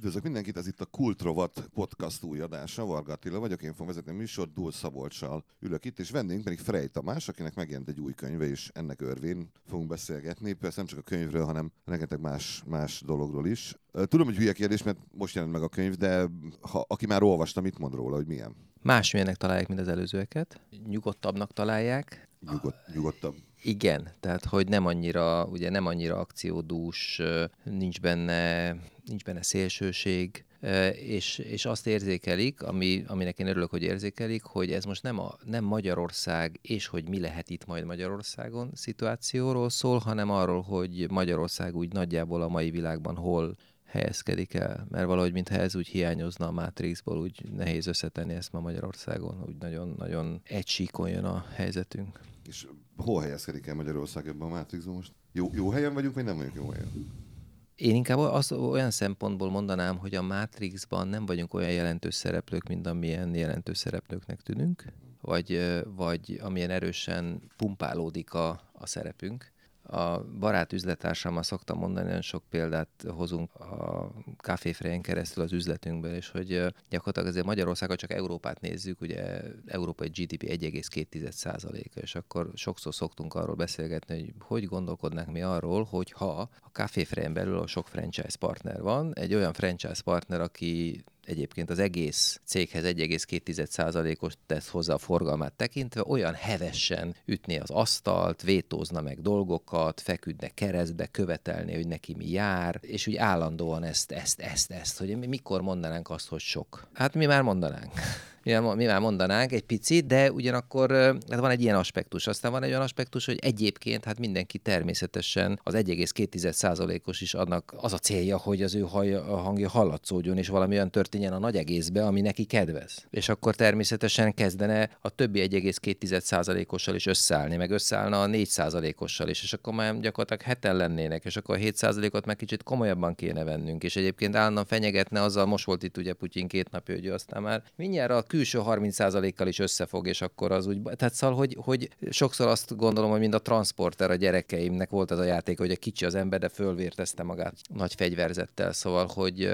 Üdvözlök mindenkit, ez itt a Kultrovat podcast új adása. Varga Attila vagyok, én fogom vezetni a műsort, Dúl Szabolcssal ülök itt, és vendégünk pedig Frey Tamás, akinek megjelent egy új könyve, és ennek örvén fogunk beszélgetni. Persze nem csak a könyvről, hanem rengeteg más, más dologról is. Tudom, hogy hülye kérdés, mert most jelent meg a könyv, de ha, aki már olvasta, mit mond róla, hogy milyen? Másmilyennek találják, mint az előzőeket. Nyugodtabbnak találják. Nyugod, nyugodtabb. Igen, tehát hogy nem annyira, ugye nem annyira akciódús, nincs benne, nincs benne szélsőség, és, és azt érzékelik, ami, aminek én örülök, hogy érzékelik, hogy ez most nem, a, nem Magyarország, és hogy mi lehet itt majd Magyarországon szituációról szól, hanem arról, hogy Magyarország úgy nagyjából a mai világban hol helyezkedik el, mert valahogy mintha ez úgy hiányozna a Matrixból, úgy nehéz összetenni ezt ma Magyarországon, úgy nagyon-nagyon egy síkon jön a helyzetünk. És hol helyezkedik el Magyarország ebben a Matrixban most? Jó, jó helyen vagyunk, vagy nem vagyunk jó helyen? Én inkább az, olyan szempontból mondanám, hogy a Matrixban nem vagyunk olyan jelentős szereplők, mint amilyen jelentős szereplőknek tűnünk, vagy, vagy amilyen erősen pumpálódik a, a szerepünk a barát üzletársammal szoktam mondani, nagyon sok példát hozunk a kávéfrejen keresztül az üzletünkből, és hogy gyakorlatilag azért Magyarországot csak Európát nézzük, ugye európai GDP 1,2%-a, és akkor sokszor szoktunk arról beszélgetni, hogy hogy gondolkodnánk mi arról, hogy ha a kávéfrejen belül a sok franchise partner van, egy olyan franchise partner, aki egyébként az egész céghez 1,2%-os tesz hozzá a forgalmát tekintve, olyan hevesen ütné az asztalt, vétózna meg dolgokat, feküdne keresztbe, követelni, hogy neki mi jár, és úgy állandóan ezt, ezt, ezt, ezt, hogy mikor mondanánk azt, hogy sok. Hát mi már mondanánk mi már mondanánk egy picit, de ugyanakkor hát van egy ilyen aspektus. Aztán van egy olyan aspektus, hogy egyébként hát mindenki természetesen az 1,2%-os is annak az a célja, hogy az ő hangja hallatszódjon, és valami olyan történjen a nagy egészbe, ami neki kedvez. És akkor természetesen kezdene a többi 1,2%-ossal is összeállni, meg összeállna a 4%-ossal is, és akkor már gyakorlatilag heten lennének, és akkor a 7%-ot meg kicsit komolyabban kéne vennünk. És egyébként állandóan fenyegetne azzal, most volt itt ugye Putyin két napja, hogy aztán már mindjárt a külső 30%-kal is összefog, és akkor az úgy... Tehát szóval, hogy, hogy sokszor azt gondolom, hogy mind a transporter a gyerekeimnek volt az a játék, hogy a kicsi az ember, de fölvértezte magát nagy fegyverzettel, szóval, hogy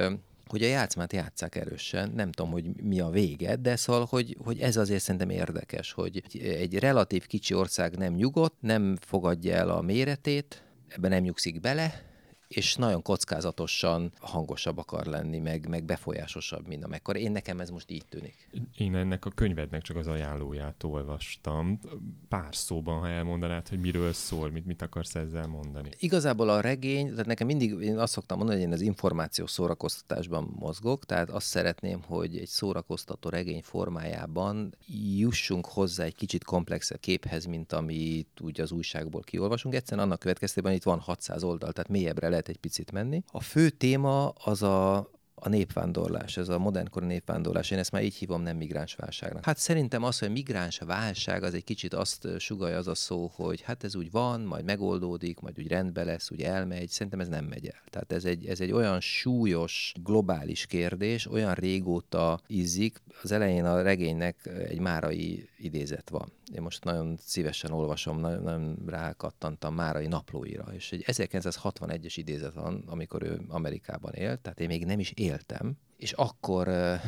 hogy a játszmát játszák erősen, nem tudom, hogy mi a vége, de szóval, hogy, hogy ez azért szerintem érdekes, hogy egy relatív kicsi ország nem nyugodt, nem fogadja el a méretét, ebben nem nyugszik bele, és nagyon kockázatosan hangosabb akar lenni, meg, meg befolyásosabb, mint amekkor. Én nekem ez most így tűnik. Én ennek a könyvednek csak az ajánlóját olvastam. Pár szóban, ha elmondanád, hogy miről szól, mit, mit akarsz ezzel mondani. Igazából a regény, tehát nekem mindig, én azt szoktam mondani, hogy én az információ szórakoztatásban mozgok, tehát azt szeretném, hogy egy szórakoztató regény formájában jussunk hozzá egy kicsit komplexebb képhez, mint amit úgy az újságból kiolvasunk. Egyszerűen annak következtében itt van 600 oldal, tehát mélyebbre lehet egy picit menni. A fő téma az a, a népvándorlás, ez a modernkori népvándorlás, én ezt már így hívom, nem migráns válságnak. Hát szerintem az, hogy migráns válság, az egy kicsit azt sugalja az a szó, hogy hát ez úgy van, majd megoldódik, majd úgy rendbe lesz, úgy elmegy, szerintem ez nem megy el. Tehát ez egy, ez egy olyan súlyos, globális kérdés, olyan régóta izzik, az elején a regénynek egy márai idézet van. Én most nagyon szívesen olvasom, nagyon, nagyon rákattantam Márai naplóira, és egy 1961-es idézet van, amikor ő Amerikában élt, tehát én még nem is éltem, és akkor uh,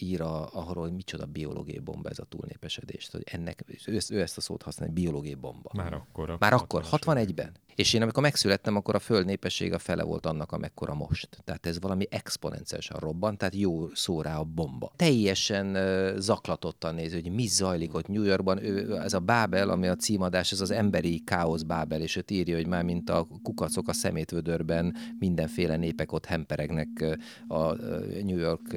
ír a, arról, hogy micsoda biológiai bomba ez a túlnépesedés. Hogy ennek, ő, ő ezt a szót használja, biológiai bomba. Már akkor. Már akkor, 61-ben. És én amikor megszülettem, akkor a föld népessége a fele volt annak, amekkora most. Tehát ez valami exponenciálisan robbant, tehát jó szó rá a bomba. Teljesen uh, zaklatottan néz, hogy mi zajlik ott New Yorkban. Ő, ez a Bábel, ami a címadás, ez az emberi káosz Bábel, és őt írja, hogy már mint a kukacok a szemétvödörben mindenféle népek ott hemperegnek a New York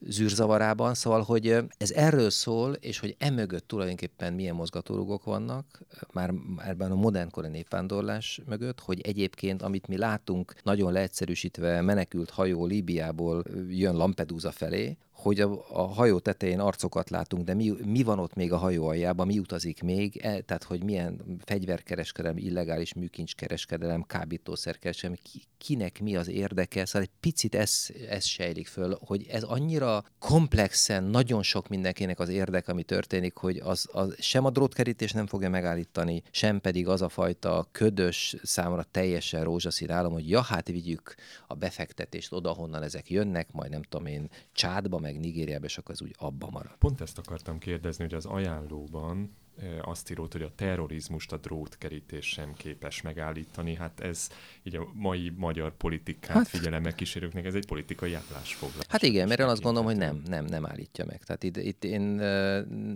zűrzavarában. Szóval, hogy ez erről szól, és hogy emögött tulajdonképpen milyen mozgatórugók vannak, már ebben a modernkori népvándorlás, mögött, hogy egyébként, amit mi látunk, nagyon leegyszerűsítve menekült hajó Líbiából jön Lampedusa felé, hogy a, a hajó tetején arcokat látunk, de mi, mi van ott még a hajó aljában, mi utazik még, e, tehát hogy milyen fegyverkereskedelem, illegális műkincskereskedelem, kábítószerkereskedelem, ki, kinek mi az érdeke, szóval egy picit ez, ez sejlik föl, hogy ez annyira komplexen, nagyon sok mindenkinek az érdek, ami történik, hogy az, az sem a drótkerítés nem fogja megállítani, sem pedig az a fajta ködös, számra teljesen rózsaszín állam, hogy ja, hát vigyük a befektetést oda, honnan ezek jönnek, majd nem tudom én, Csádba, meg Nigériába, és akkor ez úgy abba marad. Pont ezt akartam kérdezni, hogy az ajánlóban azt írott, hogy a terrorizmust a drótkerítés sem képes megállítani. Hát ez így a mai magyar politikát hát, figyelemmel kísérőknek, ez egy politikai állásfoglalás. Hát igen, mert én azt gondolom, hogy nem, nem, nem állítja meg. Tehát itt, itt én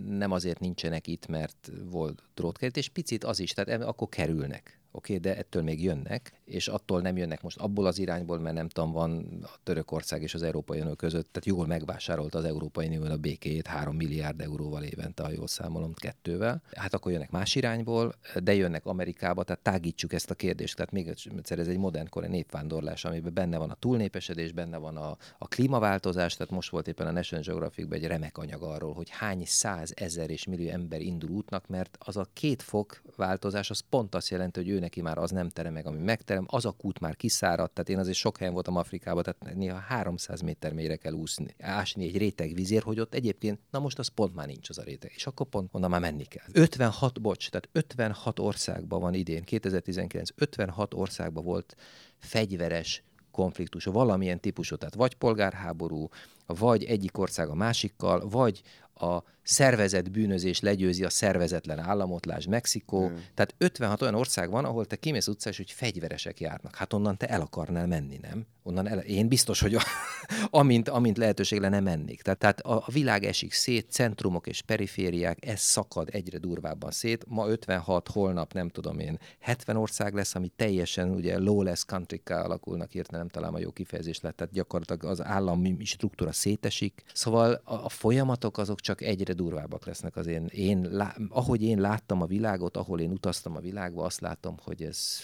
nem azért nincsenek itt, mert volt drótkerítés, picit az is, tehát akkor kerülnek Oké, okay, de ettől még jönnek, és attól nem jönnek most abból az irányból, mert nem tudom, van a Törökország és az Európai Unió között, tehát jól megvásárolt az Európai Unió a békéjét 3 milliárd euróval évente, ha jól számolom, kettővel. Hát akkor jönnek más irányból, de jönnek Amerikába, tehát tágítsuk ezt a kérdést. Tehát még egyszer ez egy modern kori népvándorlás, amiben benne van a túlnépesedés, benne van a, a klímaváltozás, tehát most volt éppen a National Geographic-ben egy remek anyag arról, hogy hány száz ezer és millió ember indul útnak, mert az a két fok változás, az pont azt jelenti, hogy ő neki már az nem terem meg, ami megterem, az a kút már kiszáradt, tehát én azért sok helyen voltam Afrikában, tehát néha 300 méter mélyre kell úszni, ásni egy réteg vízért, hogy ott egyébként, na most az pont már nincs az a réteg, és akkor pont onnan már menni kell. 56, bocs, tehát 56 országban van idén, 2019, 56 országban volt fegyveres konfliktus, valamilyen típusú, tehát vagy polgárháború, vagy egyik ország a másikkal, vagy a szervezett bűnözés legyőzi a szervezetlen államotlás, Mexikó. Hmm. Tehát 56 olyan ország van, ahol te kimész utca, és hogy fegyveresek járnak. Hát onnan te el akarnál menni, nem? Onnan el, én biztos, hogy a, amint, amint lehetőség lenne mennék. Tehát, tehát a, a világ esik szét, centrumok és perifériák, ez szakad egyre durvábban szét. Ma 56, holnap nem tudom én, 70 ország lesz, ami teljesen ugye lawless country alakulnak, hirtelen nem találom a jó kifejezést lett, tehát gyakorlatilag az állami struktúra szétesik. Szóval a, a folyamatok azok csak egyre durvábbak lesznek az én, én lá, ahogy én láttam a világot, ahol én utaztam a világba, azt látom, hogy ez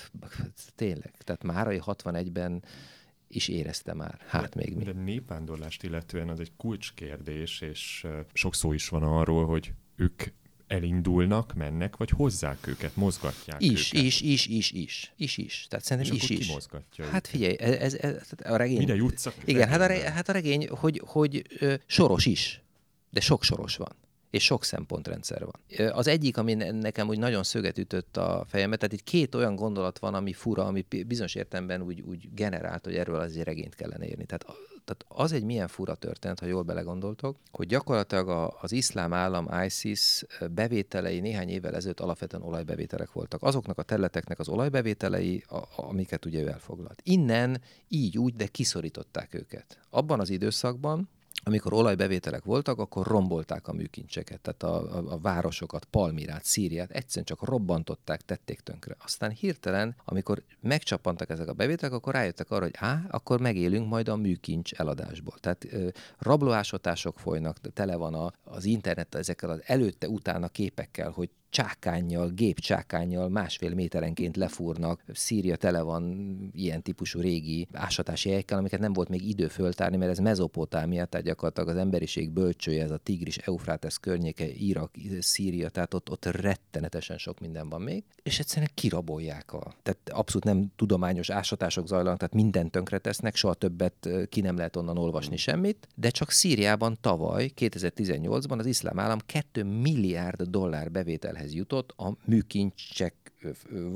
tényleg, tehát már a 61-ben is érezte már. Hát de, még mi. De népvándorlást illetően az egy kulcskérdés, és sok szó is van arról, hogy ők elindulnak, mennek, vagy hozzák őket, mozgatják is, őket. Is, is, is, is, is, is. Tehát szerintem és is, is. Mozgatja hát figyelj, ez, ez, ez, a regény... Mire jutsz a Igen, hát a, regényben? re, hát a regény, hogy, hogy ö, soros is, de sok soros van és sok szempontrendszer van. Az egyik, ami ne- nekem úgy nagyon szöget ütött a fejemet, tehát itt két olyan gondolat van, ami fura, ami bizonyos értelemben úgy, úgy generált, hogy erről az egy regényt kellene írni. Tehát, tehát az egy milyen fura történet, ha jól belegondoltok, hogy gyakorlatilag az iszlám állam ISIS bevételei néhány évvel ezelőtt alapvetően olajbevételek voltak. Azoknak a területeknek az olajbevételei, amiket ugye ő elfoglalt. Innen így úgy, de kiszorították őket. Abban az időszakban, amikor olajbevételek voltak, akkor rombolták a műkincseket, tehát a, a, a városokat, Palmirát, Szíriát, egyszerűen csak robbantották, tették tönkre. Aztán hirtelen, amikor megcsapantak ezek a bevételek, akkor rájöttek arra, hogy á, akkor megélünk majd a műkincs eladásból. Tehát ö, rablóásatások folynak, tele van a, az internet ezekkel az előtte-utána képekkel, hogy csákányjal, gépcsákányjal másfél méterenként lefúrnak. Szíria tele van ilyen típusú régi ásatási helyekkel, amiket nem volt még idő föltárni, mert ez Mezopotámia, tehát gyakorlatilag az emberiség bölcsője, ez a Tigris, Eufrátesz környéke, Irak, Szíria, tehát ott, ott rettenetesen sok minden van még, és egyszerűen kirabolják a... Tehát abszolút nem tudományos ásatások zajlanak, tehát mindent tönkre tesznek, soha többet ki nem lehet onnan olvasni semmit, de csak Szíriában tavaly, 2018-ban az iszlám állam 2 milliárd dollár bevételhez jutott a műkincsek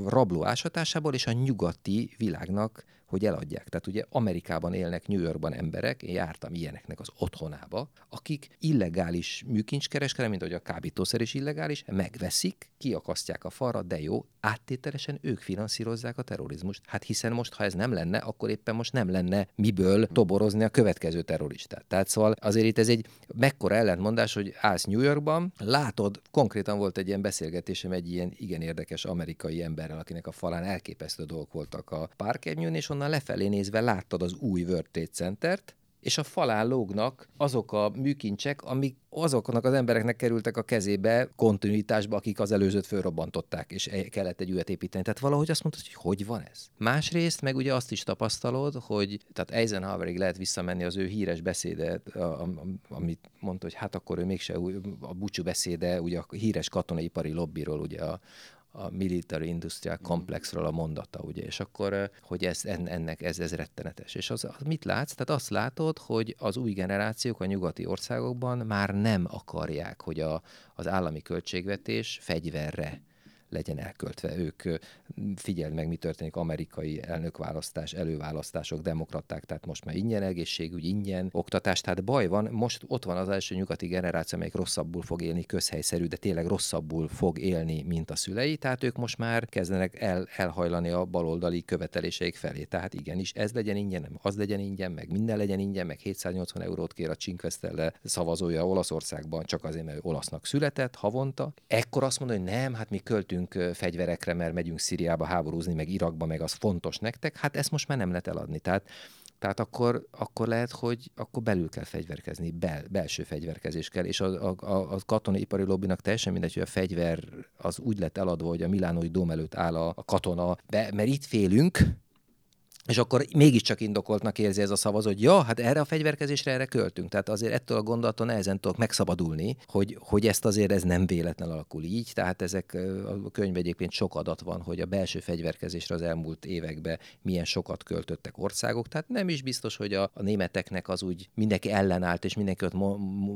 rabló ásatásából és a nyugati világnak hogy eladják. Tehát ugye Amerikában élnek New Yorkban emberek, én jártam ilyeneknek az otthonába, akik illegális műkincskereskedelem, mint hogy a kábítószer is illegális, megveszik, kiakasztják a falra, de jó, áttételesen ők finanszírozzák a terrorizmust. Hát hiszen most, ha ez nem lenne, akkor éppen most nem lenne miből toborozni a következő terroristát. Tehát szóval azért itt ez egy mekkora ellentmondás, hogy állsz New Yorkban, látod, konkrétan volt egy ilyen beszélgetésem egy ilyen igen érdekes amerikai emberrel, akinek a falán elképesztő dolgok voltak a Park Avenue-n, és onnan lefelé nézve láttad az új World Trade Center-t, és a falán lógnak azok a műkincsek, amik azoknak az embereknek kerültek a kezébe kontinuitásba, akik az előzőt fölrobbantották, és e- kellett egy ügyet építeni. Tehát valahogy azt mondtad, hogy hogy van ez? Másrészt meg ugye azt is tapasztalod, hogy tehát Eisenhowerig lehet visszamenni az ő híres beszéde, amit mondta, hogy hát akkor ő mégse a búcsú beszéde, ugye a híres katonaipari lobbiról, ugye a, a Military Industrial mm. Complexről a mondata, ugye, és akkor, hogy ez, ennek ez, ez rettenetes. És az, az mit látsz? Tehát azt látod, hogy az új generációk a nyugati országokban már nem akarják, hogy a, az állami költségvetés fegyverre legyen elköltve. Ők figyeld meg, mi történik amerikai elnökválasztás, előválasztások, demokraták, tehát most már ingyen egészségügy, ingyen oktatás, tehát baj van, most ott van az első nyugati generáció, amelyik rosszabbul fog élni, közhelyszerű, de tényleg rosszabbul fog élni, mint a szülei, tehát ők most már kezdenek el, elhajlani a baloldali követeléseik felé. Tehát igenis, ez legyen ingyen, nem az legyen ingyen, meg minden legyen ingyen, meg 780 eurót kér a Csinkvesztelle szavazója Olaszországban, csak azért, mert olasznak született havonta. Ekkor azt mondja, hogy nem, hát mi költünk megyünk fegyverekre, mert megyünk Szíriába háborúzni, meg Irakba, meg az fontos nektek, hát ezt most már nem lehet eladni. Tehát tehát akkor, akkor lehet, hogy akkor belül kell fegyverkezni, bel, belső fegyverkezés kell, és a, a, a, katonai ipari lobbinak teljesen mindegy, hogy a fegyver az úgy lett eladva, hogy a Milánói dóm előtt áll a, a katona, be, mert itt félünk, és akkor mégiscsak indokoltnak érzi ez a szavazó, hogy ja, hát erre a fegyverkezésre erre költünk. Tehát azért ettől a gondolaton nehezen tudok megszabadulni, hogy, hogy ezt azért ez nem véletlen alakul így. Tehát ezek a könyv egyébként sok adat van, hogy a belső fegyverkezésre az elmúlt években milyen sokat költöttek országok. Tehát nem is biztos, hogy a, a németeknek az úgy mindenki ellenállt, és mindenki ott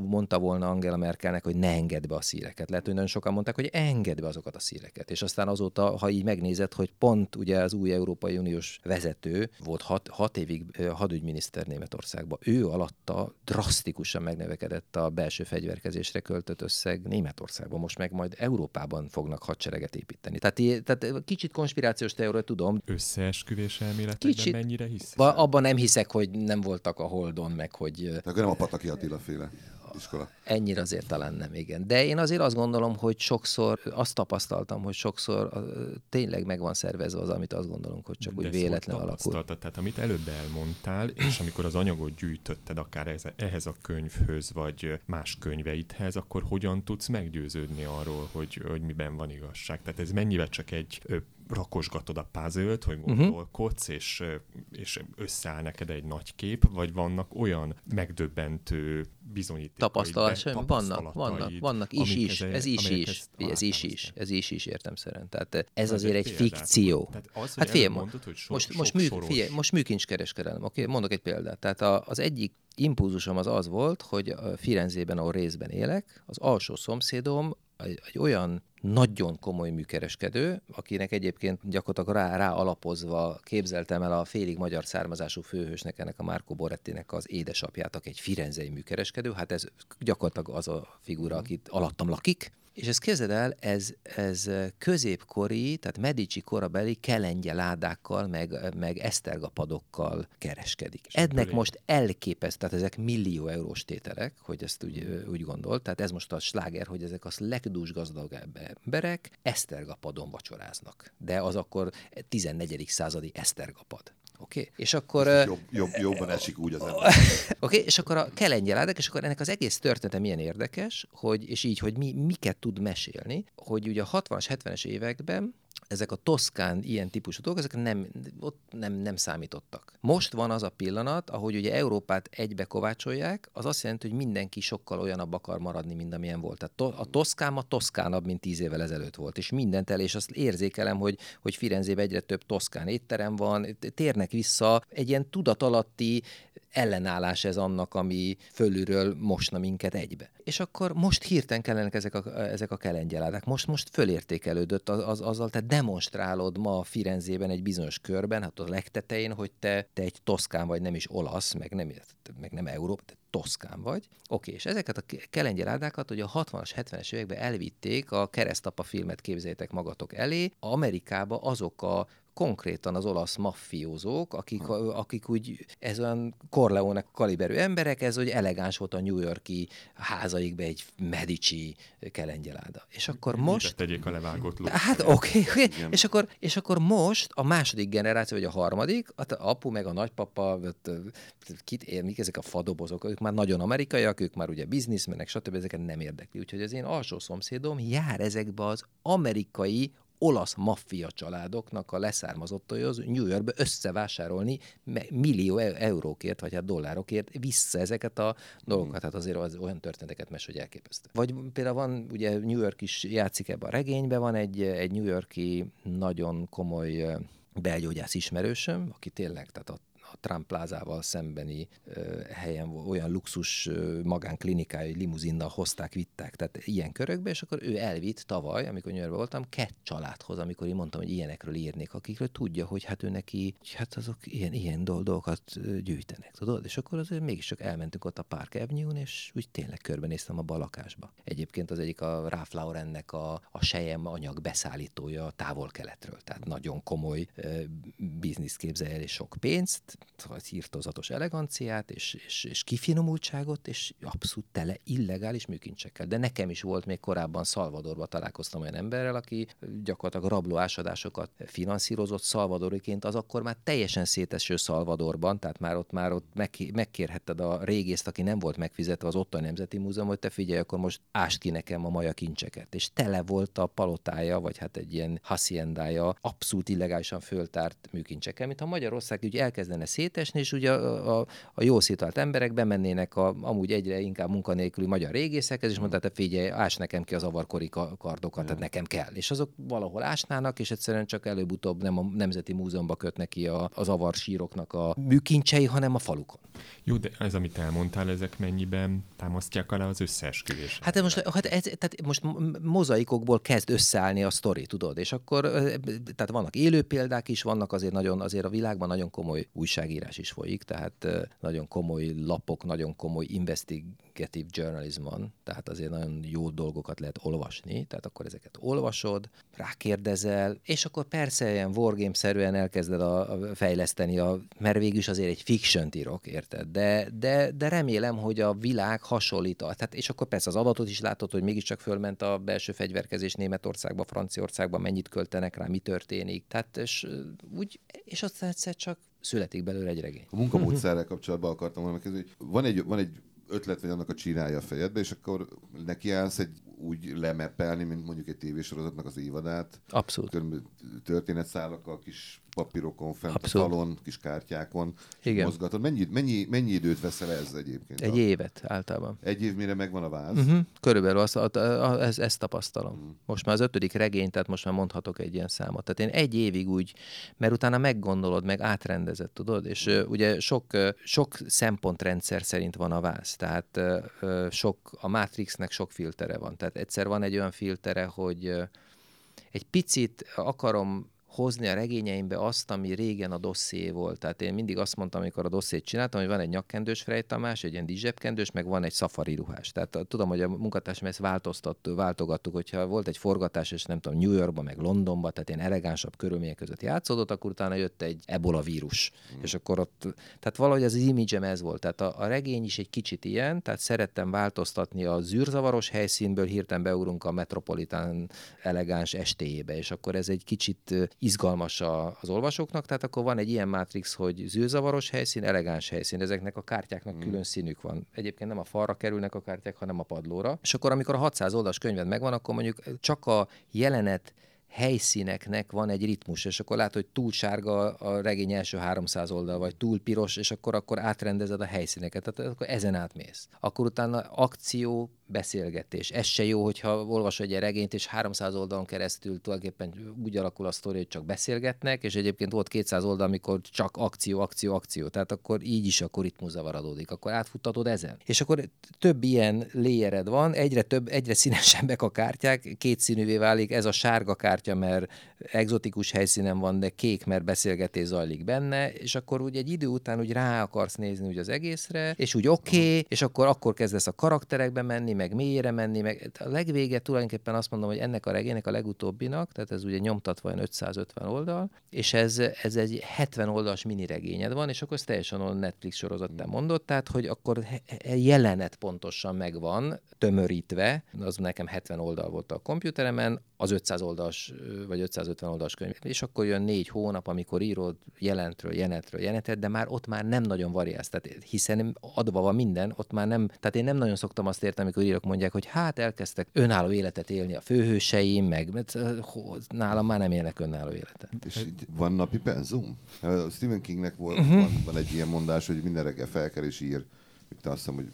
mondta volna Angela Merkelnek, hogy ne engedd be a szíreket. Lehet, hogy nagyon sokan mondták, hogy engedd be azokat a szíreket. És aztán azóta, ha így megnézed, hogy pont ugye az új Európai Uniós vezető volt hat, hat évig hadügyminiszter Németországban. Ő alatta drasztikusan megnövekedett a belső fegyverkezésre költött összeg Németországban. Most meg majd Európában fognak hadsereget építeni. Tehát, tehát kicsit konspirációs teória tudom. Összeesküvés elméletekben kicsit, mennyire hisz? Abban nem hiszek, hogy nem voltak a Holdon, meg hogy... Tehát nem a Pataki Attila féle iskola. Ennyire azért talán nem, igen. De én azért azt gondolom, hogy sokszor, azt tapasztaltam, hogy sokszor tényleg meg van szervezve az, amit azt gondolunk, hogy csak De úgy véletlen alakul. Tehát amit előbb elmondtál, és amikor az anyagot gyűjtötted akár ehhez a könyvhöz, vagy más könyveidhez, akkor hogyan tudsz meggyőződni arról, hogy, hogy miben van igazság? Tehát ez mennyivel csak egy rakosgatod a puzzle hogy mhm. gondolkodsz, uh-huh. és, és összeáll neked egy nagy kép, vagy vannak olyan megdöbbentő bizonyítékok. Tapasztalat vannak, vannak, vannak, is, is, ez, ez is, is, ez is, is, ez is, is értem szerint. Tehát ez azért egy fikció. Az, hát figyelj, mondod, hogy so, most, most, mű, figyelj, most műkincskereskedelem, oké, okay? mondok egy példát. Tehát a, az egyik impulzusom az az volt, hogy Firenzében, ahol részben élek, az alsó szomszédom egy, egy olyan nagyon komoly műkereskedő, akinek egyébként gyakorlatilag rá, rá alapozva képzeltem el a félig magyar származású főhősnek, ennek a Marco Borettinek az édesapját, aki egy firenzei műkereskedő, hát ez gyakorlatilag az a figura, akit alattam lakik, és ezt képzeld el, ez, ez középkori, tehát Medici korabeli kelengye ládákkal, meg, meg esztergapadokkal kereskedik. És Ennek most elképeszt, tehát ezek millió eurós tételek, hogy ezt úgy, úgy gondolt, tehát ez most a sláger, hogy ezek az legdús gazdagabb emberek esztergapadon vacsoráznak. De az akkor 14. századi esztergapad. Oké? Okay? És akkor... Jobb, jobb, jobban esik úgy az ember. Oké, okay? és akkor a kelengyeládak, és akkor ennek az egész története milyen érdekes, hogy, és így, hogy mi, miket tud mesélni, hogy ugye a 60-as, 70-es években ezek a toszkán ilyen típusú dolgok, ezek nem, ott nem, nem számítottak. Most van az a pillanat, ahogy ugye Európát egybe kovácsolják, az azt jelenti, hogy mindenki sokkal olyanabb akar maradni, mint amilyen volt. Tehát to, a toszkán ma toszkánabb, mint tíz évvel ezelőtt volt, és mindent el, és azt érzékelem, hogy, hogy Firenzében egyre több toszkán étterem van, térnek vissza egy ilyen tudatalatti ellenállás ez annak, ami fölülről mosna minket egybe. És akkor most hirtelen kellenek ezek a, ezek a kelengyeládák. Most, most fölértékelődött az, az, azzal, te demonstrálod ma Firenzében egy bizonyos körben, hát a legtetején, hogy te, te egy toszkán vagy, nem is olasz, meg nem, meg nem Európa, te toszkán vagy. Oké, és ezeket a kelengyeládákat hogy a 60-as, 70-es években elvitték, a keresztapa filmet képzeljétek magatok elé, Amerikába azok a konkrétan az olasz maffiózók, akik, akik úgy, ez olyan Corleone kaliberű emberek, ez hogy elegáns volt a New Yorki házaikbe egy Medici kelengyeláda. És akkor most... Tegyék a levágott lót. Hát oké, okay, okay. és, akkor, és akkor most a második generáció, vagy a harmadik, a apu meg a nagypapa, kit ér, mik ezek a fadobozok, ők már nagyon amerikaiak, ők már ugye bizniszmenek, stb. ezeket nem érdekli. Úgyhogy az én alsó szomszédom jár ezekbe az amerikai olasz maffia családoknak a leszármazottóhoz New Yorkbe összevásárolni millió e- eurókért, vagy hát dollárokért vissza ezeket a dolgokat. Hát azért az olyan történeteket mes, hogy elképesztő. Vagy például van, ugye New York is játszik ebbe a regénybe, van egy, egy New Yorki nagyon komoly belgyógyász ismerősöm, aki tényleg, tehát a a Trump plázával szembeni helyen olyan luxus magánklinikája, limuzinnal hozták, vitták, tehát ilyen körökbe, és akkor ő elvitt tavaly, amikor New voltam, kett családhoz, amikor én mondtam, hogy ilyenekről írnék, akikről tudja, hogy hát ő neki, hát azok ilyen, ilyen dolgokat gyűjtenek, tudod? És akkor azért mégiscsak elmentünk ott a Park Avenue-n, és úgy tényleg körbenéztem a balakásba. Egyébként az egyik a Ralph Laurennek a, a sejem anyag beszállítója távol-keletről, tehát nagyon komoly biznisz képzel el és sok pénzt, írtozatos eleganciát és, és, és kifinomultságot, és abszolút tele illegális műkincsekkel. De nekem is volt még korábban Szalvadorban találkoztam olyan emberrel, aki gyakorlatilag rablóásadásokat finanszírozott Szalvadoriként, az akkor már teljesen széteső Szalvadorban, tehát már ott már ott meg, megkérhetted a régészt, aki nem volt megfizetve az ottani Nemzeti Múzeum, hogy te figyelj, akkor most ást ki nekem a maja kincseket. És tele volt a palotája, vagy hát egy ilyen haciendája abszolút illegálisan föltárt műkincsekkel, mint ha Magyarország úgy elkezdene szétesni, és ugye a, a, a jó szétalt emberek bemennének a, amúgy egyre inkább munkanélküli magyar régészekhez, és mondták, figyelj, ás nekem ki az avarkori kardokat, tehát nekem kell. És azok valahol ásnának, és egyszerűen csak előbb-utóbb nem a Nemzeti Múzeumban kötnek ki a, az avarsíroknak a műkincsei, hanem a falukon. Jó, de ez, amit elmondtál, ezek mennyiben támasztják alá az összeesküvés? Hát most, hát ez, tehát most mozaikokból kezd összeállni a sztori, tudod, és akkor tehát vannak élő példák is, vannak azért nagyon, azért a világban nagyon komoly újságírás is folyik, tehát nagyon komoly lapok, nagyon komoly investigative journalism van, tehát azért nagyon jó dolgokat lehet olvasni, tehát akkor ezeket olvasod, rákérdezel, és akkor persze ilyen wargame-szerűen elkezded a, a fejleszteni, a, mert végül is azért egy fiction írok, érted? De, de, de remélem, hogy a világ hasonlít. Tehát, és akkor persze az adatot is látod, hogy mégiscsak fölment a belső fegyverkezés Németországba, Franciaországba, mennyit költenek rá, mi történik. Tehát, és, úgy, és aztán egyszer csak születik belőle egy regény. A munkamódszerrel kapcsolatban akartam volna megkérdezni, hogy van egy, van egy ötlet, vagy annak a csinálja a fejedbe, és akkor nekiállsz egy úgy lemeppelni, mint mondjuk egy tévésorozatnak az évadát. Abszolút. Történetszálakkal, kis papírokon, fent Abszolút. a falon, kis kártyákon Igen. mozgatod. Mennyi, mennyi, mennyi időt veszel ez egyébként? Egy a... évet általában. Egy év mire megvan a váz? Uh-huh. Körülbelül azt, a, a, a, ezt, ezt tapasztalom. Uh-huh. Most már az ötödik regény, tehát most már mondhatok egy ilyen számot. Tehát én egy évig úgy, mert utána meggondolod, meg átrendezed, tudod? És uh, ugye sok, uh, sok szempontrendszer szerint van a váz. Tehát uh, sok, a Matrixnek sok filtere van. Tehát egyszer van egy olyan filtere, hogy uh, egy picit akarom hozni a regényeimbe azt, ami régen a dosszé volt. Tehát én mindig azt mondtam, amikor a dosszét csináltam, hogy van egy nyakkendős Frey Tamás, egy ilyen dizsebkendős, meg van egy szafari ruhás. Tehát tudom, hogy a munkatársam ezt változtat, váltogattuk, hogyha volt egy forgatás, és nem tudom, New Yorkban, meg Londonban, tehát ilyen elegánsabb körülmények között játszódott, akkor utána jött egy ebola vírus. Mm. És akkor ott, tehát valahogy az image ez volt. Tehát a, a, regény is egy kicsit ilyen, tehát szerettem változtatni a zűrzavaros helyszínből, hirtelen beugrunk a metropolitán elegáns estéjébe, és akkor ez egy kicsit izgalmas a, az olvasóknak, tehát akkor van egy ilyen mátrix, hogy zűrzavaros helyszín, elegáns helyszín, ezeknek a kártyáknak mm. külön színük van. Egyébként nem a falra kerülnek a kártyák, hanem a padlóra. És akkor, amikor a 600 oldalas könyved megvan, akkor mondjuk csak a jelenet helyszíneknek van egy ritmus, és akkor látod, hogy túl sárga a regény első 300 oldal, vagy túl piros, és akkor, akkor átrendezed a helyszíneket, tehát akkor ezen átmész. Akkor utána akció, beszélgetés. Ez se jó, hogyha olvasod egy regényt, és 300 oldalon keresztül tulajdonképpen úgy alakul a sztori, hogy csak beszélgetnek, és egyébként volt 200 oldal, amikor csak akció, akció, akció. Tehát akkor így is akkor ritmus zavaradódik. Akkor átfuttatod ezen. És akkor több ilyen léjered van, egyre több, egyre színesebbek a kártyák, két színűvé válik, ez a sárga kártya, mert egzotikus helyszínen van, de kék, mert beszélgetés zajlik benne, és akkor úgy egy idő után úgy rá akarsz nézni úgy az egészre, és úgy oké, okay, és akkor akkor kezdesz a karakterekbe menni, meg mélyére menni, meg a legvége tulajdonképpen azt mondom, hogy ennek a regénynek a legutóbbinak, tehát ez ugye nyomtatva olyan 550 oldal, és ez, ez egy 70 oldalas mini regényed van, és akkor ez teljesen a Netflix sorozattán mondott, tehát hogy akkor jelenet pontosan megvan, tömörítve, az nekem 70 oldal volt a kompjúteremen, az 500 oldalas vagy 550 oldalas könyv. És akkor jön négy hónap, amikor írod jelentről, jelenetről, jelenetet, de már ott már nem nagyon variálsz, tehát hiszen adva van minden, ott már nem, tehát én nem nagyon szoktam azt érteni, amikor írok mondják, hogy hát elkezdtek önálló életet élni a főhőseim, meg mert, nálam már nem élnek önálló életet. És van napi penzum? Stephen Kingnek volt, uh-huh. van, van, egy ilyen mondás, hogy minden reggel felkel és ír, azt hiszem, hogy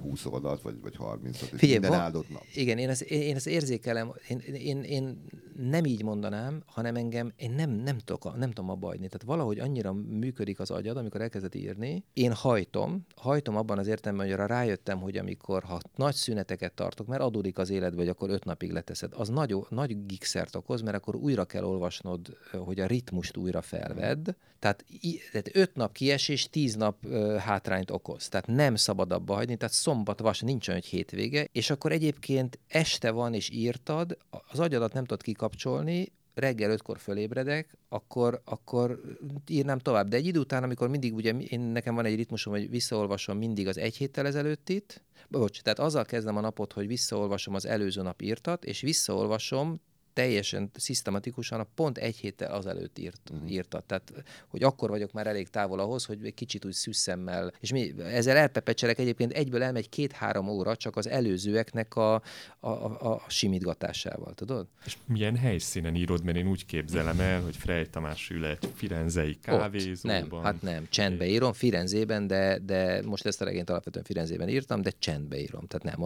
20 oldalt, vagy, vagy 30 ot Figyelj, minden áldott nap. Igen, én ezt, én ezt érzékelem, én, én, én nem így mondanám, hanem engem, én nem, nem, tudok, nem tudom abba hagyni. Tehát valahogy annyira működik az agyad, amikor elkezdett írni, én hajtom, hajtom abban az értelemben, hogy arra rájöttem, hogy amikor, ha nagy szüneteket tartok, mert adódik az élet, vagy akkor öt napig leteszed, az nagy, nagy gikszert okoz, mert akkor újra kell olvasnod, hogy a ritmust újra felvedd. Tehát, tehát öt nap kiesés, tíz nap hátrányt okoz. Tehát nem szabad abba hagyni, tehát szombat, vas, nincs olyan, hogy hétvége, és akkor egyébként este van, és írtad, az agyadat nem tudod kikapcsolni, reggel ötkor fölébredek, akkor, akkor írnám tovább. De egy idő után, amikor mindig, ugye én, nekem van egy ritmusom, hogy visszaolvasom mindig az egy héttel ezelőttit, bocs, tehát azzal kezdem a napot, hogy visszaolvasom az előző nap írtat, és visszaolvasom teljesen szisztematikusan a pont egy héttel azelőtt írt, uh-huh. írta. Tehát, hogy akkor vagyok már elég távol ahhoz, hogy egy kicsit úgy szüsszemmel, és mi, ezzel elpepecselek egyébként egyből elmegy két-három óra csak az előzőeknek a, a, a, a simítgatásával, tudod? És milyen helyszínen írod, mert én úgy képzelem el, hogy Frey Tamás ül egy firenzei kávézóban. Nem, hát nem, csendbe írom, Firenzében, de, de most ezt a regényt alapvetően Firenzében írtam, de csendbe írom, tehát nem,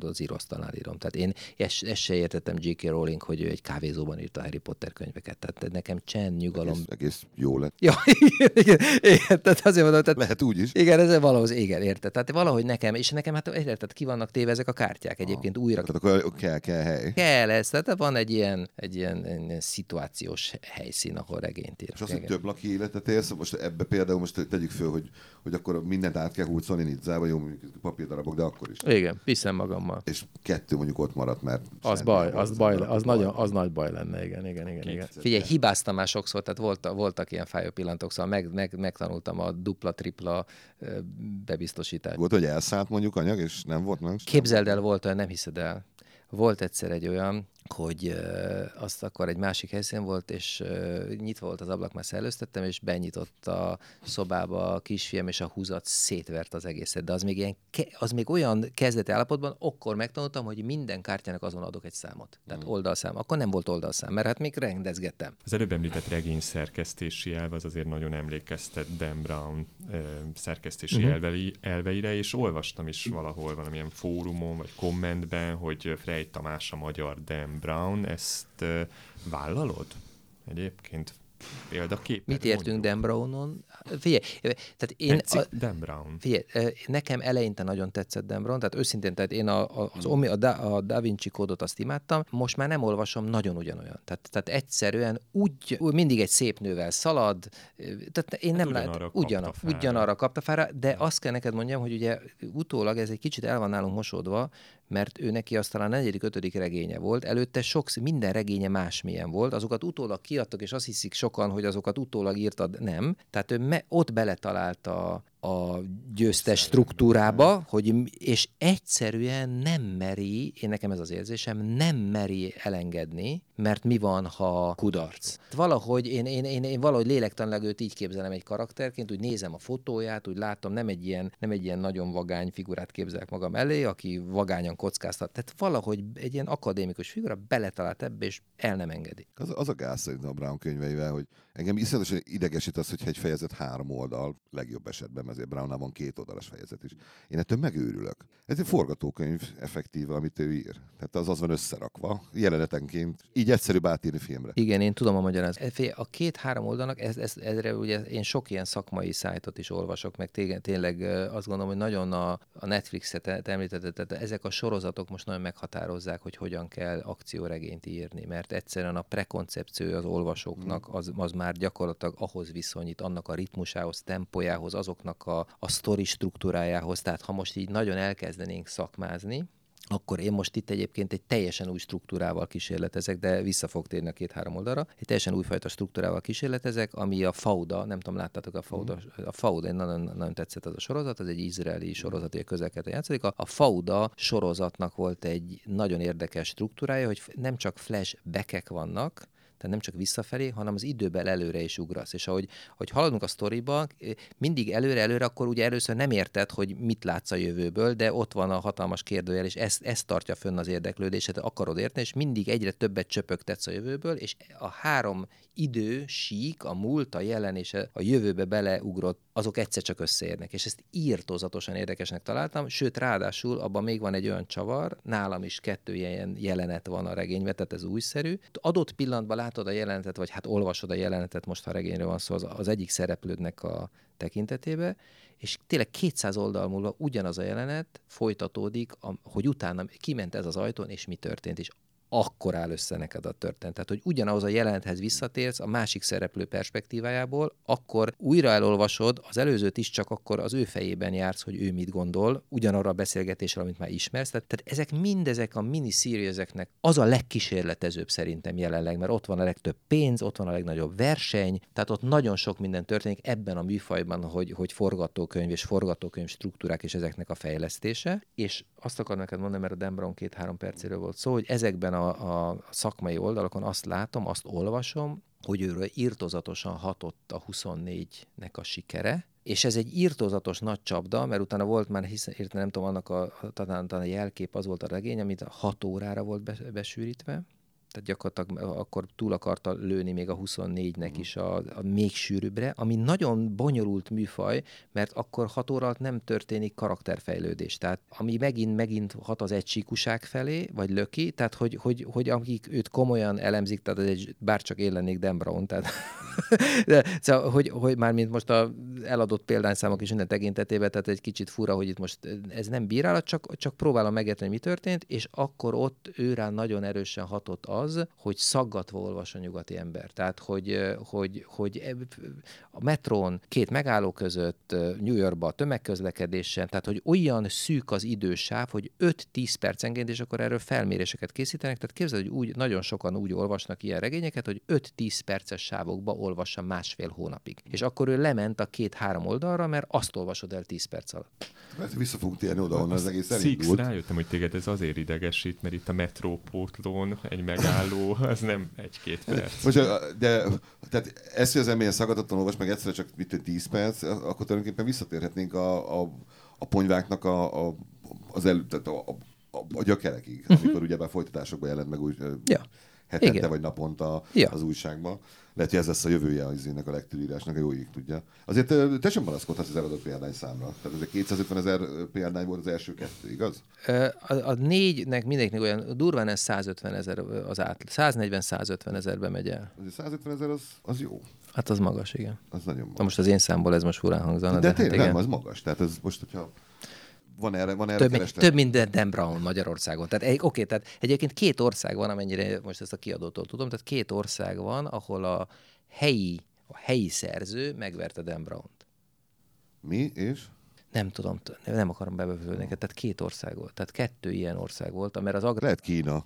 az íróasztalnál írom. Tehát én ezt, ezt se értettem J.K. Rowling, hogy ő egy kávézóban írta Harry Potter könyveket. Tehát nekem csend, nyugalom. Egész, egész jó lett. Ja, igen, igen, igen tehát azért mondom, tehát, Lehet úgy is. Igen, ez valahogy, igen, érted. Tehát valahogy nekem, és nekem hát érted, ki vannak téve ezek a kártyák egyébként ah, újra. Tehát akkor kell, kell hely. Kell ez, tehát van egy ilyen, egy ilyen, ilyen szituációs helyszín, ahol regényt ír. És az, hogy több laki életet élsz, most ebbe például most tegyük föl, hogy, hogy akkor mindent át kell húzolni Nidzába, jó, papírdarabok, de akkor is. Igen, viszem magammal. És kettő mondjuk ott maradt, mert... Az baj, az baj, az, nagyon, az nagy baj lenne, igen, igen, igen. igen. Figyelj, hibáztam már sokszor, tehát volt, voltak ilyen fájó pillantok, szóval meg, meg, megtanultam a dupla-tripla bebiztosítást. Volt, hogy elszállt mondjuk anyag, és nem volt meg? Képzeld el, volt olyan, nem hiszed el. Volt egyszer egy olyan, hogy azt akkor egy másik helyszín volt, és nyitva volt az ablak, már szellőztettem, és benyitott a szobába a kisfiam, és a húzat szétvert az egészet. De az még, ilyen, az még olyan kezdeti állapotban, akkor megtanultam, hogy minden kártyának azon adok egy számot. Tehát mm. oldalszám. Akkor nem volt oldalszám, mert hát még rendezgettem. Az előbb említett regény szerkesztési elv az azért nagyon emlékeztet Dan Brown uh, szerkesztési mm-hmm. elvei, elveire, és olvastam is valahol valamilyen fórumon, vagy kommentben, hogy Frey Tamás a magyar Dan Brown, ezt vállalod? Egyébként példakép. Mit értünk Dan Brownon? Figyelj, tehát én... a, Dan Brown. Figyelj, nekem eleinte nagyon tetszett Dan Brown, tehát őszintén, tehát én a, a, az Omi, a, da, a Da Vinci kódot azt imádtam, most már nem olvasom, nagyon ugyanolyan. Tehát, tehát egyszerűen úgy, mindig egy szép nővel szalad, tehát én nem hát lát, ugyan, ugyanarra kapta fára, de ja. azt kell neked mondjam, hogy ugye utólag ez egy kicsit el van nálunk mosódva, mert ő neki aztán a negyedik, ötödik regénye volt, előtte sok, minden regénye másmilyen volt, azokat utólag kiadtak, és azt hiszik sokan, hogy azokat utólag írtad, nem. Tehát ő me, ott beletalálta a győztes struktúrába, hogy, és egyszerűen nem meri, én nekem ez az érzésem, nem meri elengedni, mert mi van, ha kudarc. Valahogy én, én, én, én valahogy lélektanilag őt így képzelem egy karakterként, úgy nézem a fotóját, úgy látom, nem egy ilyen, nem egy ilyen nagyon vagány figurát képzelek magam elé, aki vagányan kockáztat. Tehát valahogy egy ilyen akadémikus figura beletalált ebbe, és el nem engedi. Az, az a gáz szerintem a Brown könyveivel, hogy engem iszonyatosan idegesít az, hogyha egy fejezet három oldal, legjobb esetben, azért Brownnál van két oldalas fejezet is. Én ettől megőrülök. Ez egy forgatókönyv effektíve, amit ő ír. Tehát az az van összerakva, jelenetenként. Így egyszerűbb átírni filmre. Igen, én tudom a magyarázat. A két-három oldalnak, ez, ez, ezre ugye én sok ilyen szakmai szájtot is olvasok, meg tényleg, tényleg azt gondolom, hogy nagyon a, a Netflix-et említetted, tehát ezek a sorozatok most nagyon meghatározzák, hogy hogyan kell akcióregényt írni, mert egyszerűen a prekoncepció az olvasóknak az, az már gyakorlatilag ahhoz viszonyít, annak a ritmusához, tempójához, azoknak a, a sztori struktúrájához. Tehát ha most így nagyon elkezdenénk szakmázni, akkor én most itt egyébként egy teljesen új struktúrával kísérletezek, de vissza fog térni a két-három oldalra. Egy teljesen újfajta struktúrával kísérletezek, ami a Fauda, nem tudom, láttátok a Fauda, a Fauda, nagyon, nagyon tetszett az a sorozat, az egy izraeli sorozat, egy közelkeleten játszik. A, a Fauda sorozatnak volt egy nagyon érdekes struktúrája, hogy nem csak flashbackek vannak, tehát nem csak visszafelé, hanem az időben előre is ugrasz. És ahogy, ahogy haladunk a sztoriba, mindig előre-előre, akkor ugye először nem érted, hogy mit látsz a jövőből, de ott van a hatalmas kérdőjel, és ezt, ezt tartja fönn az érdeklődéset, akarod érteni, és mindig egyre többet csöpögtetsz a jövőből, és a három idő, sík, a múlt, a jelen és a jövőbe beleugrott, azok egyszer csak összeérnek. És ezt írtózatosan érdekesnek találtam, sőt, ráadásul abban még van egy olyan csavar, nálam is kettő ilyen jelenet van a regényben, tehát ez újszerű. Adott pillanatban látod a jelenetet, vagy hát olvasod a jelenetet, most ha regényről van szó, az, az egyik szereplődnek a tekintetébe, és tényleg 200 oldal múlva ugyanaz a jelenet folytatódik, hogy utána kiment ez az ajtón, és mi történt, és akkor áll össze neked a történet. Tehát, hogy ugyanahhoz a jelenethez visszatérsz a másik szereplő perspektívájából, akkor újra elolvasod az előzőt is, csak akkor az ő fejében jársz, hogy ő mit gondol, ugyanarra a beszélgetésre, amit már ismersz. Tehát, tehát ezek mindezek a mini ezeknek az a legkísérletezőbb szerintem jelenleg, mert ott van a legtöbb pénz, ott van a legnagyobb verseny, tehát ott nagyon sok minden történik ebben a műfajban, hogy, hogy forgatókönyv és forgatókönyv struktúrák és ezeknek a fejlesztése. És azt akarom neked mondani, mert a Dan két-három percéről volt szó, hogy ezekben a a, szakmai oldalakon azt látom, azt olvasom, hogy őről írtozatosan hatott a 24-nek a sikere, és ez egy írtózatos nagy csapda, mert utána volt már, hiszen nem tudom, annak a, talán, talán a jelkép az volt a regény, amit 6 órára volt besűrítve, tehát gyakorlatilag akkor túl akarta lőni még a 24-nek mhm. is a, a még sűrűbbre, ami nagyon bonyolult műfaj, mert akkor hat óra alatt nem történik karakterfejlődés. Tehát ami megint, megint hat az egysíkuság felé, vagy löki, tehát hogy, hogy, hogy akik őt komolyan elemzik, tehát ez egy, bárcsak én lennék Dan Brown, tehát de, szóval, hogy, hogy már mint most a eladott példányszámok is minden tekintetében, tehát egy kicsit fura, hogy itt most ez nem bírálat, csak, csak próbálom megérteni, mi történt, és akkor ott őrán nagyon erősen hatott az, az, hogy szaggatva olvas a nyugati ember. Tehát, hogy, hogy, hogy e, a metrón két megálló között, New Yorkba a tömegközlekedésen, tehát, hogy olyan szűk az idősáv, hogy 5-10 percenként, és akkor erről felméréseket készítenek. Tehát képzeld, hogy úgy, nagyon sokan úgy olvasnak ilyen regényeket, hogy 5-10 perces sávokba olvassa másfél hónapig. És akkor ő lement a két-három oldalra, mert azt olvasod el 10 perc alatt. Mert vissza fogunk térni oda, onnan az egész elindult. rájöttem, hogy téged ez azért idegesít, mert itt a metrópótlón egy megálló megálló, az nem egy-két perc. Most, de tehát ezt, hogy az ember szaggatottan olvas meg egyszerre csak mit 10 perc, akkor tulajdonképpen visszatérhetnénk a, a, a ponyváknak a, a, az elő, tehát a, a, a, a gyökerekig, uh-huh. amikor ugyebár folytatásokban jelent meg úgy ja. Hetente Igen. vagy naponta ja. az újságban. Lehet, hogy ez lesz a jövője az ennek a legtűrírásnak, a jó ég tudja. Azért te sem panaszkodhatsz az eladott példány számra. Tehát ez 250 ezer példány volt az első kettő, igaz? A, a négynek mindegyiknek olyan durván ez 150 ezer az át, 140-150 ezerbe megy el. 150 ezer az, az jó. Hát az magas, igen. Az nagyon magas. Na most az én számból ez most furán hangzana. De, de hát tényleg hát nem, az magas. Tehát ez most, hogyha van erre, van erre több, mint, több mint Dan Brown Magyarországon. Tehát, oké, okay, tehát egyébként két ország van, amennyire most ezt a kiadótól tudom, tehát két ország van, ahol a helyi, a helyi szerző megverte Dan Brown-t. Mi és? Nem tudom, nem akarom bebevülni neked, tehát két ország volt, tehát kettő ilyen ország volt, mert az agrár... Lehet Kína.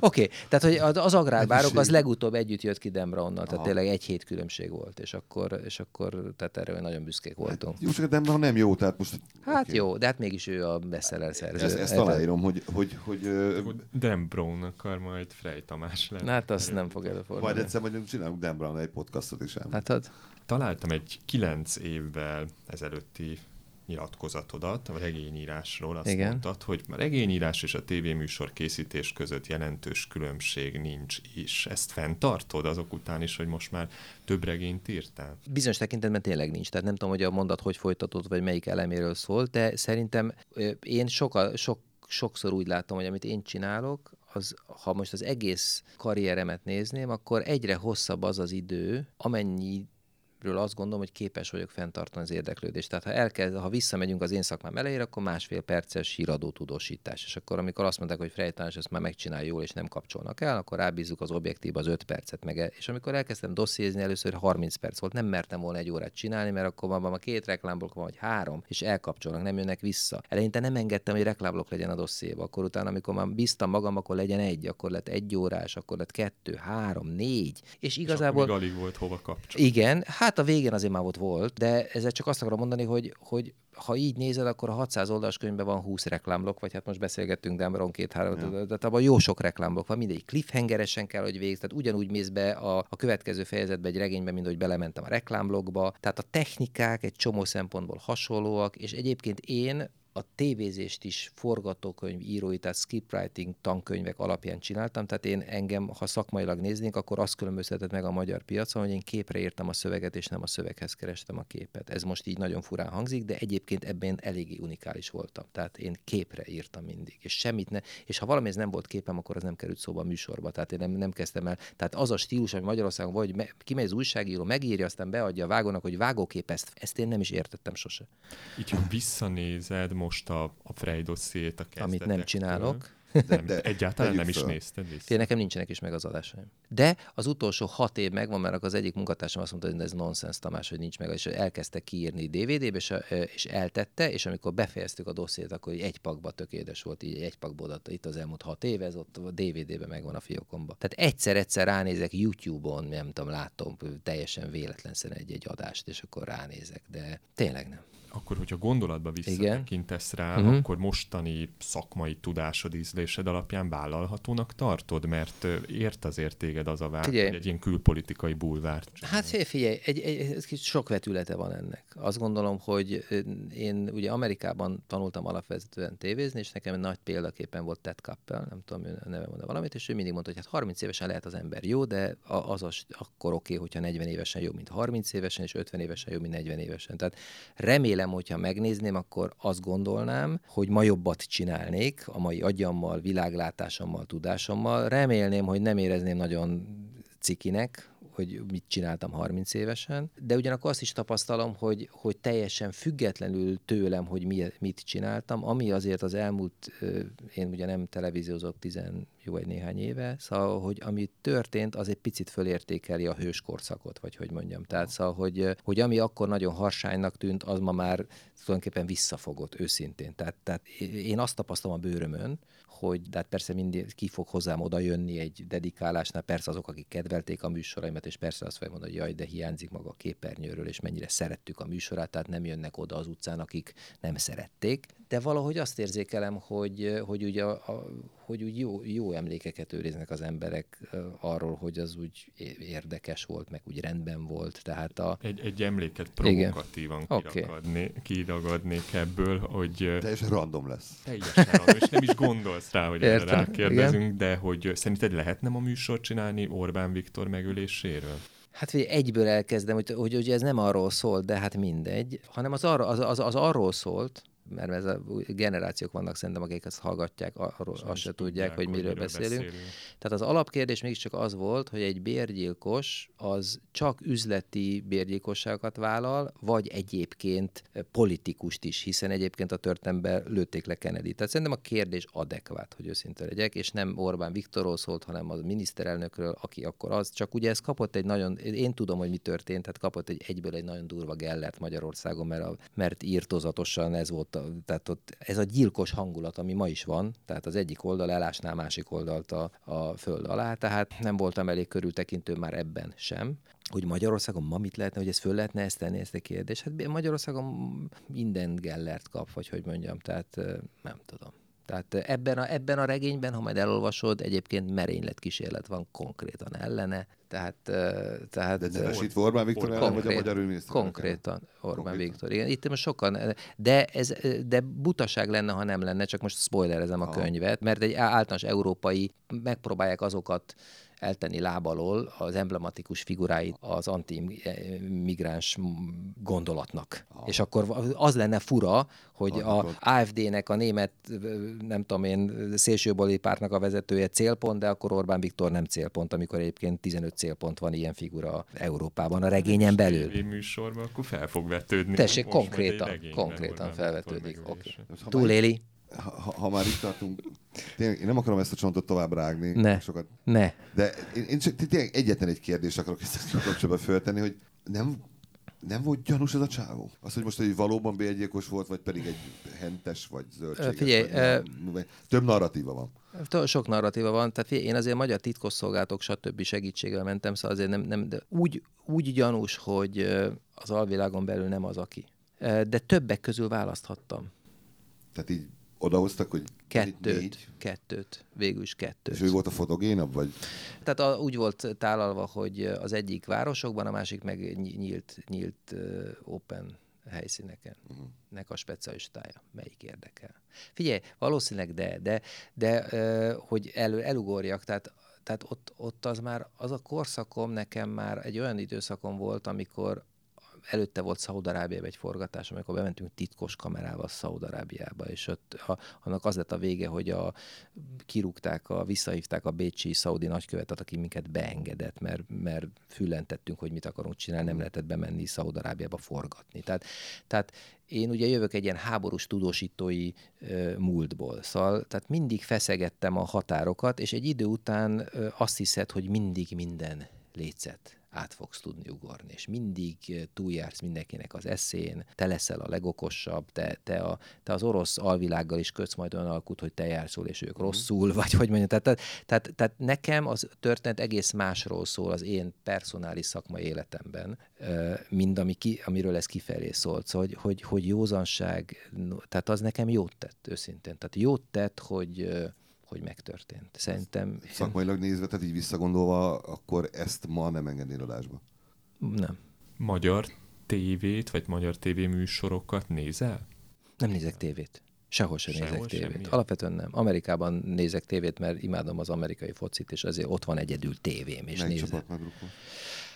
Oké, okay, tehát hogy az agrárbárok az legutóbb együtt jött ki Dembraonnal, tehát tényleg egy hét különbség volt, és akkor, és akkor tehát erre nagyon büszkék voltunk. Hát, jó, csak Dembraun nem jó, tehát most... Hát okay. jó, de hát mégis ő a bestseller szerző. Ezt, ezt aláírom, hogy... hogy, hogy, hogy Dan Brown akar majd Frey Tamás lenni. Hát azt nem fog előfordulni. Majd egyszer mondjuk csinálunk Dan Brown egy podcastot is. Hát ad találtam egy kilenc évvel ezelőtti nyilatkozatodat a regényírásról. Azt Igen. mondtad, hogy a regényírás és a tévéműsor készítés között jelentős különbség nincs is. Ezt fenntartod azok után is, hogy most már több regényt írtál? Bizonyos tekintetben tényleg nincs. Tehát nem tudom, hogy a mondat hogy folytatódott, vagy melyik eleméről szól, de szerintem én soka, sok, sokszor úgy látom, hogy amit én csinálok, az, ha most az egész karrieremet nézném, akkor egyre hosszabb az az idő, amennyi amiről azt gondolom, hogy képes vagyok fenntartani az érdeklődést. Tehát ha elkezd, ha visszamegyünk az én szakmám elejére, akkor másfél perces híradó tudósítás. És akkor, amikor azt mondták, hogy Frejtánás ezt már megcsinálja jól, és nem kapcsolnak el, akkor rábízzuk az objektív az 5 percet meg. És amikor elkezdtem dossziézni, először 30 perc volt, nem mertem volna egy órát csinálni, mert akkor van a két reklámblokk van, vagy három, és elkapcsolnak, nem jönnek vissza. Eleinte nem engedtem, hogy reklámblokk legyen a dossziéba. Akkor utána, amikor már bíztam magam, akkor legyen egy, akkor lett egy órás, akkor lett kettő, három, négy. És igazából... És alig volt hova kapcsolni. Igen, hát a végén azért már ott volt, de ezzel csak azt akarom mondani, hogy, hogy ha így nézed, akkor a 600 oldalas könyvben van 20 reklámblokk, vagy hát most beszélgettünk Denveron két-három, ja. tehát abban jó sok reklámblokk van, mindegy cliffhangeresen kell, hogy végz, tehát ugyanúgy mész be a, a következő fejezetbe egy regénybe, mint hogy belementem a reklámblokkba. Tehát a technikák egy csomó szempontból hasonlóak, és egyébként én a tévézést is forgatókönyv írói, tehát scriptwriting tankönyvek alapján csináltam, tehát én engem, ha szakmailag néznénk, akkor azt különböztetett meg a magyar piacon, hogy én képre írtam a szöveget, és nem a szöveghez kerestem a képet. Ez most így nagyon furán hangzik, de egyébként ebben eléggé unikális voltam. Tehát én képre írtam mindig, és semmit ne, és ha valami ez nem volt képem, akkor az nem került szóba a műsorba. Tehát én nem, nem kezdtem el. Tehát az a stílus, ami Magyarországon vagy, me, kimegy az újságíró, megírja, aztán beadja a vágónak, hogy vágókép ezt, ezt én nem is értettem sose. Így, ha visszanézed most a, a Frey dossziét a Amit nem csinálok. De, de egyáltalán nem is föl. nézted vissza. Én nekem nincsenek is meg az adásaim. De az utolsó hat év megvan, mert az egyik munkatársam azt mondta, hogy ez nonsens Tamás, hogy nincs meg, és elkezdte kiírni DVD-be, és, és eltette, és amikor befejeztük a dossziét, akkor egy pakba tökéletes volt, így egy pakba adta itt az elmúlt hat év, ez ott a DVD-be megvan a fiókomba. Tehát egyszer-egyszer ránézek YouTube-on, nem tudom, látom teljesen véletlenszerűen egy-egy adást, és akkor ránézek, de tényleg nem akkor, hogyha gondolatba visszatekintesz rá, uh-huh. akkor mostani szakmai tudásod, ízlésed alapján vállalhatónak tartod, mert ért azért téged az a vált, hogy egy ilyen külpolitikai bulvárt. Hát figyelj, egy, egy, egy, sok vetülete van ennek. Azt gondolom, hogy én ugye Amerikában tanultam alapvetően tévézni, és nekem egy nagy példaképpen volt Ted Kappel, nem tudom, ő neve mondta valamit, és ő mindig mondta, hogy hát 30 évesen lehet az ember jó, de az, az akkor oké, okay, hogyha 40 évesen jobb, mint 30 évesen, és 50 évesen jobb, mint 40 évesen. Tehát remélem, remélem, hogyha megnézném, akkor azt gondolnám, hogy ma jobbat csinálnék a mai agyammal, világlátásommal, tudásommal. Remélném, hogy nem érezném nagyon cikinek, hogy mit csináltam 30 évesen, de ugyanakkor azt is tapasztalom, hogy, hogy teljesen függetlenül tőlem, hogy mi, mit csináltam, ami azért az elmúlt, én ugye nem televíziózok tizen jó egy néhány éve, szóval, hogy ami történt, az egy picit fölértékeli a hőskorszakot, vagy hogy mondjam. Tehát szóval, hogy, hogy ami akkor nagyon harsánynak tűnt, az ma már tulajdonképpen visszafogott őszintén. Tehát, tehát én azt tapasztalom a bőrömön, hogy de hát persze mindig ki fog hozzám oda jönni egy dedikálásnál, persze azok, akik kedvelték a műsoraimat, és persze azt fogják mondani, hogy jaj, de hiányzik maga a képernyőről, és mennyire szerettük a műsorát, tehát nem jönnek oda az utcán, akik nem szerették. De valahogy azt érzékelem, hogy, hogy ugye a, a hogy úgy jó, jó emlékeket őriznek az emberek arról, hogy az úgy érdekes volt, meg úgy rendben volt. Tehát a... egy, egy emléket provokatívan kiragadni, okay. kiragadnék ebből, hogy... Teljesen random lesz. Teljesen random, és nem is gondolsz rá, hogy erre rákérdezünk, igen. de hogy szerinted lehetne a műsort csinálni Orbán Viktor megöléséről? Hát hogy egyből elkezdem, hogy, hogy, hogy ez nem arról szól, de hát mindegy, hanem az, arra, az, az, az arról szólt, mert ez a generációk vannak szerintem, akik ezt hallgatják, arról azt se tudják, hogy miről, beszélünk. beszélünk. Tehát az alapkérdés mégiscsak az volt, hogy egy bérgyilkos az csak üzleti bérgyilkosságokat vállal, vagy egyébként politikust is, hiszen egyébként a történetben lőtték le Kennedy. Tehát szerintem a kérdés adekvát, hogy őszinte legyek, és nem Orbán Viktorról szólt, hanem a miniszterelnökről, aki akkor az. Csak ugye ez kapott egy nagyon, én tudom, hogy mi történt, tehát kapott egy egyből egy nagyon durva gellert Magyarországon, mert, a, mert írtozatosan ez volt tehát ott ez a gyilkos hangulat, ami ma is van, tehát az egyik oldal elásná a másik oldalt a, a föld alá, tehát nem voltam elég körültekintő már ebben sem hogy Magyarországon ma mit lehetne, hogy ez föl lehetne ezt tenni, ezt a kérdést. Hát Magyarországon minden gellert kap, vagy hogy mondjam, tehát nem tudom. Tehát ebben a, ebben a regényben, ha majd elolvasod, egyébként merénylet kísérlet van konkrétan ellene, tehát... tehát de nevesítve Orbán Viktor ellen, vagy a magyar miniszter? Konkrétan Orbán konkrétan. Viktor. Igen, itt most sokan, de, ez, de butaság lenne, ha nem lenne, csak most spoilerezem a ha. könyvet, mert egy általános európai megpróbálják azokat eltenni lábalól az emblematikus figuráit az anti-migráns gondolatnak. Ah. És akkor az lenne fura, hogy ah, a AFD-nek a német, nem tudom én, szélsőbali pártnak a vezetője célpont, de akkor Orbán Viktor nem célpont, amikor egyébként 15 célpont van ilyen figura Európában a regényen belül. TV műsorban, akkor fel fog vetődni. Tessék, konkrétan, konkrétan felvetődik. Okay. Túléli ha, ha már itt tartunk, tényleg, én nem akarom ezt a csontot tovább rágni. Ne. Sokat, ne. De én, én csak tényleg egyetlen egy kérdést akarok ezt kapcsolatban föltenni, hogy nem, nem volt gyanús ez a csávó? Az, hogy most egy valóban bérgyilkos volt, vagy pedig egy hentes, vagy zöldséges? Figyelj, vagy, vagy, több narratíva van. Sok narratíva van, tehát figyelj, én azért magyar titkosszolgálatok, stb. segítségével mentem, szóval azért nem, nem de úgy, úgy gyanús, hogy az alvilágon belül nem az, aki. De többek közül választhattam. Tehát így odahoztak, hogy kettőt, négy. kettőt, végül is kettőt. És ő volt a fotogénabb, vagy? Tehát a, úgy volt tálalva, hogy az egyik városokban, a másik meg nyílt, nyílt uh, open helyszíneken. Uh-huh. Nek a specialistája. Melyik érdekel? Figyelj, valószínűleg de, de, de uh, hogy elő, elugorjak, tehát tehát ott, ott az már, az a korszakom nekem már egy olyan időszakom volt, amikor előtte volt Szaudarábiában egy forgatás, amikor bementünk titkos kamerával Szaudarábiába, és ott a, annak az lett a vége, hogy a, kirúgták, a, visszahívták a bécsi szaudi nagykövetet, aki minket beengedett, mert, mert füllentettünk, hogy mit akarunk csinálni, nem lehetett bemenni Szaudarábiába forgatni. Tehát, tehát én ugye jövök egy ilyen háborús tudósítói ö, múltból, szóval tehát mindig feszegettem a határokat, és egy idő után ö, azt hiszed, hogy mindig minden létszet át fogsz tudni ugorni, és mindig eh, túljársz mindenkinek az eszén, te leszel a legokosabb, te, te, a, te az orosz alvilággal is kötsz majd olyan alkut, hogy te járszol, és ők mm. rosszul, vagy hogy mondjam. Tehát, tehát, tehát, tehát nekem az történet egész másról szól az én personális szakmai életemben, mind ami ki, amiről ez kifelé szólt. Szóval, hogy, hogy, hogy józanság, tehát az nekem jót tett, őszintén. Tehát jót tett, hogy hogy megtörtént. Szerintem... Szakmailag nézve, tehát így visszagondolva, akkor ezt ma nem engednél adásba? Nem. Magyar tévét, vagy magyar tévéműsorokat nézel? Nem nézek tévét. Sehol sem Sehol nézek tévét. Semmi. Alapvetően nem. Amerikában nézek tévét, mert imádom az amerikai focit, és azért ott van egyedül tévém. És Melyik nézem.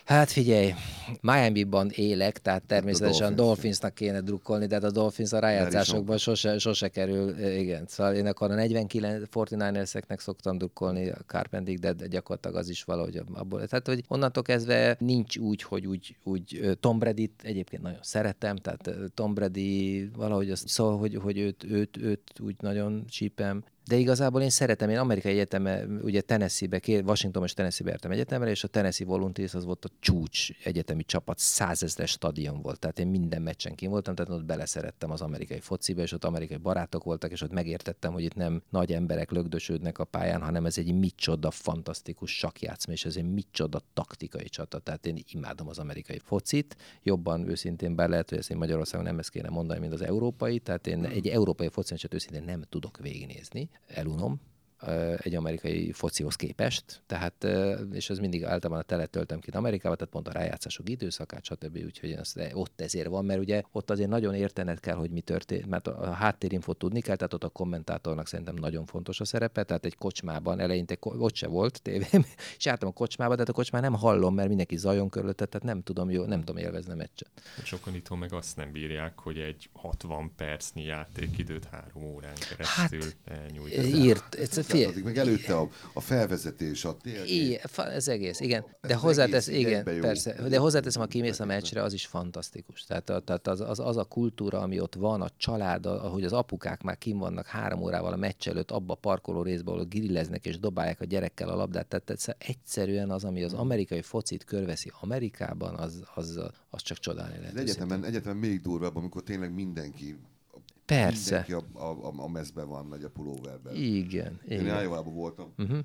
Hát figyelj, Miami-ban élek, tehát természetesen Dolphins. Dolphinsnak kéne drukkolni, de hát a Dolphins a rájátszásokban sose, sose kerül, igen. Szóval én akkor a 49 49 szoktam drukkolni, a Carpentig, de gyakorlatilag az is valahogy abból. Tehát, hogy onnantól kezdve nincs úgy, hogy úgy, úgy Tom brady egyébként nagyon szeretem, tehát Tom Brady valahogy azt, szóval, hogy, hogy őt, őt, őt úgy nagyon csípem, de igazából én szeretem, én amerikai egyeteme, ugye Tennessee-be, Washington és Tennessee-be értem egyetemre, és a Tennessee Volunteers az volt a csúcs egyetemi csapat, százezres stadion volt, tehát én minden meccsen kim voltam, tehát ott beleszerettem az amerikai fociba, és ott amerikai barátok voltak, és ott megértettem, hogy itt nem nagy emberek lögdösödnek a pályán, hanem ez egy micsoda fantasztikus sakjátszma, és ez egy micsoda taktikai csata, tehát én imádom az amerikai focit, jobban őszintén bár lehet, hogy ezt én Magyarországon nem ezt kéne mondani, mint az európai, tehát én egy európai focit őszintén nem tudok végignézni, elunom, egy amerikai focihoz képest, tehát, és ez mindig általában a telet töltöm ki Amerikába, tehát pont a rájátszások időszakát, stb. Úgyhogy ez, ott ezért van, mert ugye ott azért nagyon értened kell, hogy mi történt, mert a háttérinfot tudni kell, tehát ott a kommentátornak szerintem nagyon fontos a szerepe, tehát egy kocsmában eleinte ott se volt tévém, és jártam a kocsmába, de hát a kocsmán nem hallom, mert mindenki zajon körülötte, tehát nem tudom, jó, nem tudom élvezni a meccset. Sokan itthon meg azt nem bírják, hogy egy 60 percnyi játékidőt három órán keresztül hát, Írt, Figyelj, meg előtte a, a felvezetés, a tényleg. Igen, ez egész, igen. De hozzátesz, igen, persze. De hozzáteszem, ha kimész a meccsre, az is fantasztikus. Tehát, a, tehát az, az, az, a kultúra, ami ott van, a család, ahogy az apukák már kim vannak három órával a meccs előtt, abba a parkoló részben, ahol grilleznek és dobálják a gyerekkel a labdát. Tehát, tehát egyszerűen az, ami az amerikai focit körveszi Amerikában, az, az, az csak csodálni lehet. Egyetemen, egyetemen még durvább, amikor tényleg mindenki Persze. Mindenki a, a, a mezben van, vagy a pulóverben. Igen. Én igen. voltam. Uh-huh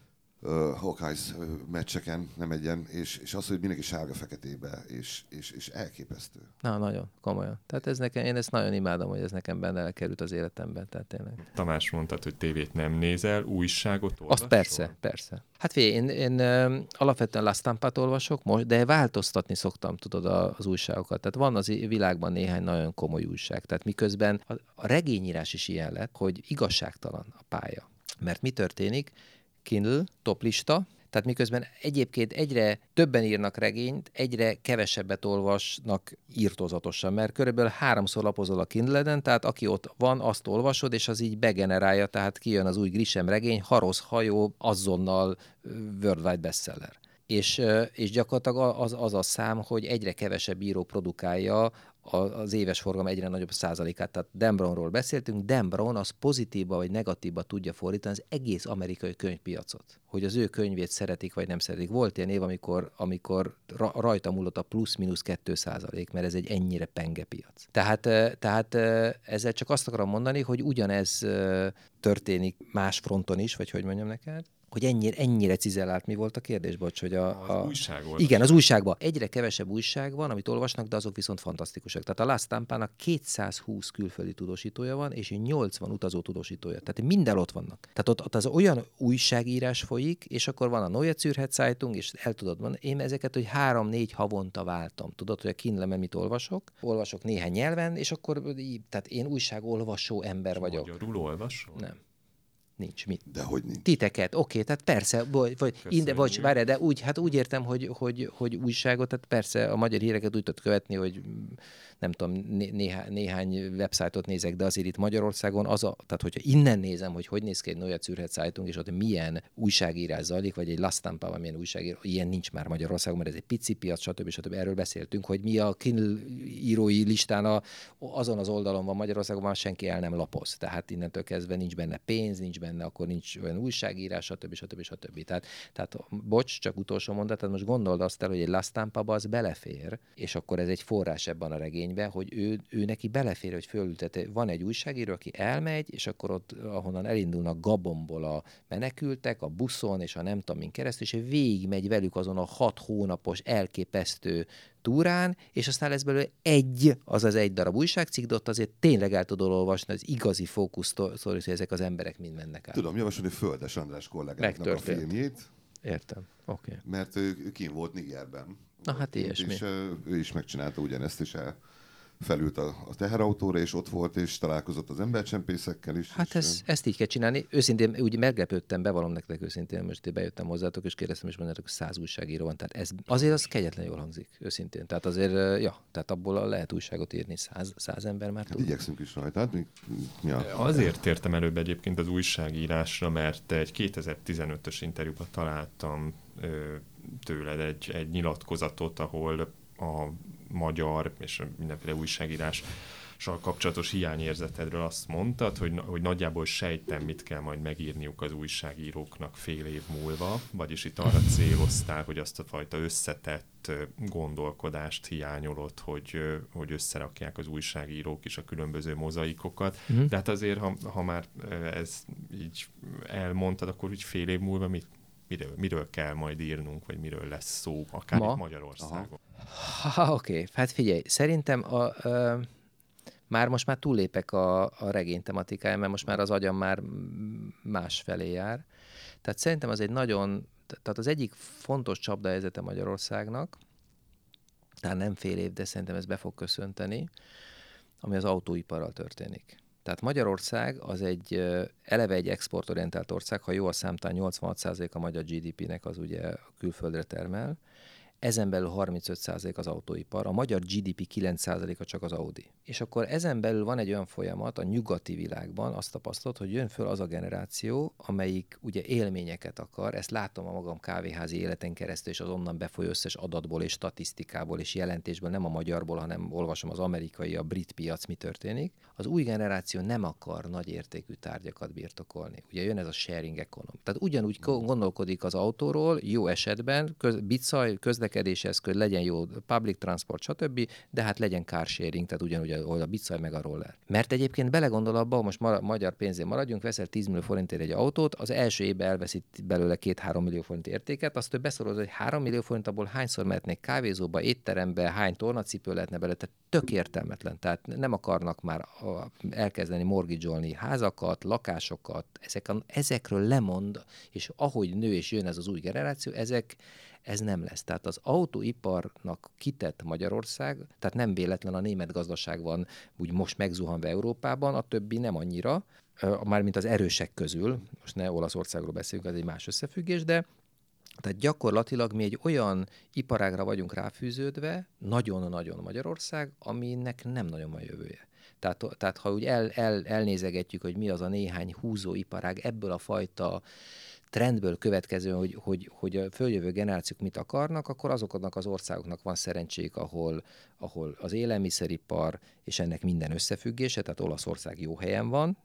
uh, Hawkeyes meccseken, nem egyen, és, és az, hogy mindenki sárga-feketébe, és, és, és elképesztő. Na, nagyon, komolyan. Tehát ez nekem, én ezt nagyon imádom, hogy ez nekem benne került az életemben, tehát tényleg. Tamás mondtad, hogy tévét nem nézel, újságot olvasol? Azt persze, persze. Hát figyelj, én, én uh, alapvetően La Stampát olvasok most, de változtatni szoktam, tudod, az újságokat. Tehát van az világban néhány nagyon komoly újság. Tehát miközben a, a regényírás is ilyen lett, hogy igazságtalan a pálya. Mert mi történik? Kindle, toplista, Tehát miközben egyébként egyre többen írnak regényt, egyre kevesebbet olvasnak írtozatosan, mert körülbelül háromszor lapozol a Kindle-en, tehát aki ott van, azt olvasod, és az így begenerálja, tehát kijön az új Grisem regény, Harosz hajó, azonnal worldwide bestseller. És, és gyakorlatilag az, az a szám, hogy egyre kevesebb író produkálja az éves forgalom egyre nagyobb százalékát. Tehát Dan Brownról beszéltünk, Dan Brown az pozitívba vagy negatívba tudja fordítani az egész amerikai könyvpiacot. Hogy az ő könyvét szeretik vagy nem szeretik. Volt ilyen év, amikor, amikor rajta múlott a plusz-minusz 2 százalék, mert ez egy ennyire penge piac. Tehát, tehát ezzel csak azt akarom mondani, hogy ugyanez történik más fronton is, vagy hogy mondjam neked, hogy ennyire, ennyire cizellált mi volt a kérdés, bocs, hogy a... Az a... újság volt. Igen, az újságban. Egyre kevesebb újság van, amit olvasnak, de azok viszont fantasztikusak. Tehát a Last Tampa-nak 220 külföldi tudósítója van, és 80 utazó tudósítója. Tehát minden ott vannak. Tehát ott, ott az olyan újságírás folyik, és akkor van a Neue Zürcher Zeitung, és el tudod mondani, én ezeket, hogy három-négy havonta váltam. Tudod, hogy a Kindle-en mit olvasok? Olvasok néhány nyelven, és akkor, tehát én újságolvasó ember vagyok. Magyarul olvasol? Nem. Nincs mit. De hogy nincs. Titeket, oké, okay, tehát persze, vagy, vagy, inde, vagy várj, de úgy, hát úgy értem, hogy, hogy, hogy újságot, tehát persze a magyar híreket úgy tudod követni, hogy nem tudom, né- néhány, websájtot nézek, de azért itt Magyarországon az a, tehát hogyha innen nézem, hogy hogy néz ki egy Neue Zürcher Zeitung, és ott milyen újságírás zajlik, vagy egy Lastampa, vagy milyen újságírás, ilyen nincs már Magyarországon, mert ez egy pici piac, stb. stb. Erről beszéltünk, hogy mi a Kindle írói listán a, azon az oldalon van Magyarországon, már senki el nem lapoz. Tehát innentől kezdve nincs benne pénz, nincs benne, akkor nincs olyan újságírás, stb. stb. stb. Tehát, tehát bocs, csak utolsó mondat, tehát most gondold azt el, hogy egy Lastampa az belefér, és akkor ez egy forrás ebben a regény regénybe, hogy ő, ő neki belefér, hogy fölültete. Van egy újságíró, aki elmegy, és akkor ott, ahonnan elindulnak Gabomból a menekültek, a buszon, és a nem tudom min keresztül, és végigmegy velük azon a hat hónapos elképesztő túrán, és aztán lesz belőle egy, azaz egy darab újságcikk, de ott azért tényleg el tudod olvasni az igazi fókusz hogy ezek az emberek mind mennek át. Tudom javasolni Földes András kollégáknak a filmjét. Értem, oké. Okay. Mert ő, ő kim volt Nigerben. Na hát ilyesmi. És ő is megcsinálta ugyanezt, és el, felült a, a teherautóra, és ott volt, és találkozott az embercsempészekkel is. Hát ez, ezt így kell csinálni. Őszintén úgy meglepődtem, bevallom nektek őszintén, most én bejöttem hozzátok, és kérdeztem, és mondjátok, hogy száz újságíró van. Tehát ez, azért az kegyetlen jól hangzik, őszintén. Tehát azért, ja, tehát abból lehet újságot írni száz, száz ember már hát. Igyekszünk is rajta. Hát mi, ja. Azért értem előbb egyébként az újságírásra, mert egy 2015-ös interjúban találtam tőled egy, egy nyilatkozatot, ahol a magyar és mindenféle újságírás kapcsolatos hiányérzetedről azt mondtad, hogy, hogy nagyjából sejtem, mit kell majd megírniuk az újságíróknak fél év múlva, vagyis itt arra céloztál, hogy azt a fajta összetett gondolkodást hiányolod, hogy, hogy összerakják az újságírók is a különböző mozaikokat. Uh-huh. De hát azért, ha, ha már ez így elmondtad, akkor úgy fél év múlva mit, miről, miről kell majd írnunk, vagy miről lesz szó, akár Ma? itt Magyarországon. Ha, oké, hát figyelj, szerintem a, a, már most már túllépek a, a regény tematikája, mert most már az agyam már más felé jár. Tehát szerintem az egy nagyon, tehát az egyik fontos csapdahelyzete Magyarországnak, tehát nem fél év, de szerintem ez be fog köszönteni, ami az autóiparral történik. Tehát Magyarország az egy eleve egy exportorientált ország, ha jó a számtán 86% a magyar GDP-nek az ugye külföldre termel, ezen belül 35% az autóipar, a magyar GDP 9%-a csak az Audi. És akkor ezen belül van egy olyan folyamat a nyugati világban, azt tapasztalod, hogy jön föl az a generáció, amelyik ugye élményeket akar, ezt látom a magam kávéházi életen keresztül, és az onnan befolyó összes adatból és statisztikából és jelentésből, nem a magyarból, hanem olvasom az amerikai, a brit piac mi történik. Az új generáció nem akar nagy értékű tárgyakat birtokolni. Ugye jön ez a sharing economy. Tehát ugyanúgy gondolkodik az autóról, jó esetben, köz, bicaj, közlekedés közlekedési eszköz, legyen jó public transport, stb., de hát legyen car sharing, tehát ugyanúgy ahol a bicaj meg a roller. Mert egyébként belegondol abba, most ma- magyar pénzén maradjunk, veszel 10 millió forintért egy autót, az első évben elveszít belőle 2-3 millió forint értéket, azt ő beszorod, hogy 3 millió forint abból hányszor mehetnék kávézóba, étterembe, hány tornacipő lehetne belőle, tehát tök értelmetlen. Tehát nem akarnak már elkezdeni morgidzsolni házakat, lakásokat, ezek a, ezekről lemond, és ahogy nő és jön ez az új generáció, ezek, ez nem lesz. Tehát az autóiparnak kitett Magyarország, tehát nem véletlen a német gazdaság van úgy most megzuhanva Európában, a többi nem annyira, mármint az erősek közül, most ne Olaszországról beszélünk, ez egy más összefüggés, de Tehát gyakorlatilag mi egy olyan iparágra vagyunk ráfűződve, nagyon-nagyon Magyarország, aminek nem nagyon van jövője. Tehát, tehát ha úgy el, el, elnézegetjük, hogy mi az a néhány húzó iparág ebből a fajta trendből következő, hogy, hogy, hogy a följövő generációk mit akarnak, akkor azoknak az országoknak van szerencsék, ahol, ahol az élelmiszeripar és ennek minden összefüggése, tehát Olaszország jó helyen van,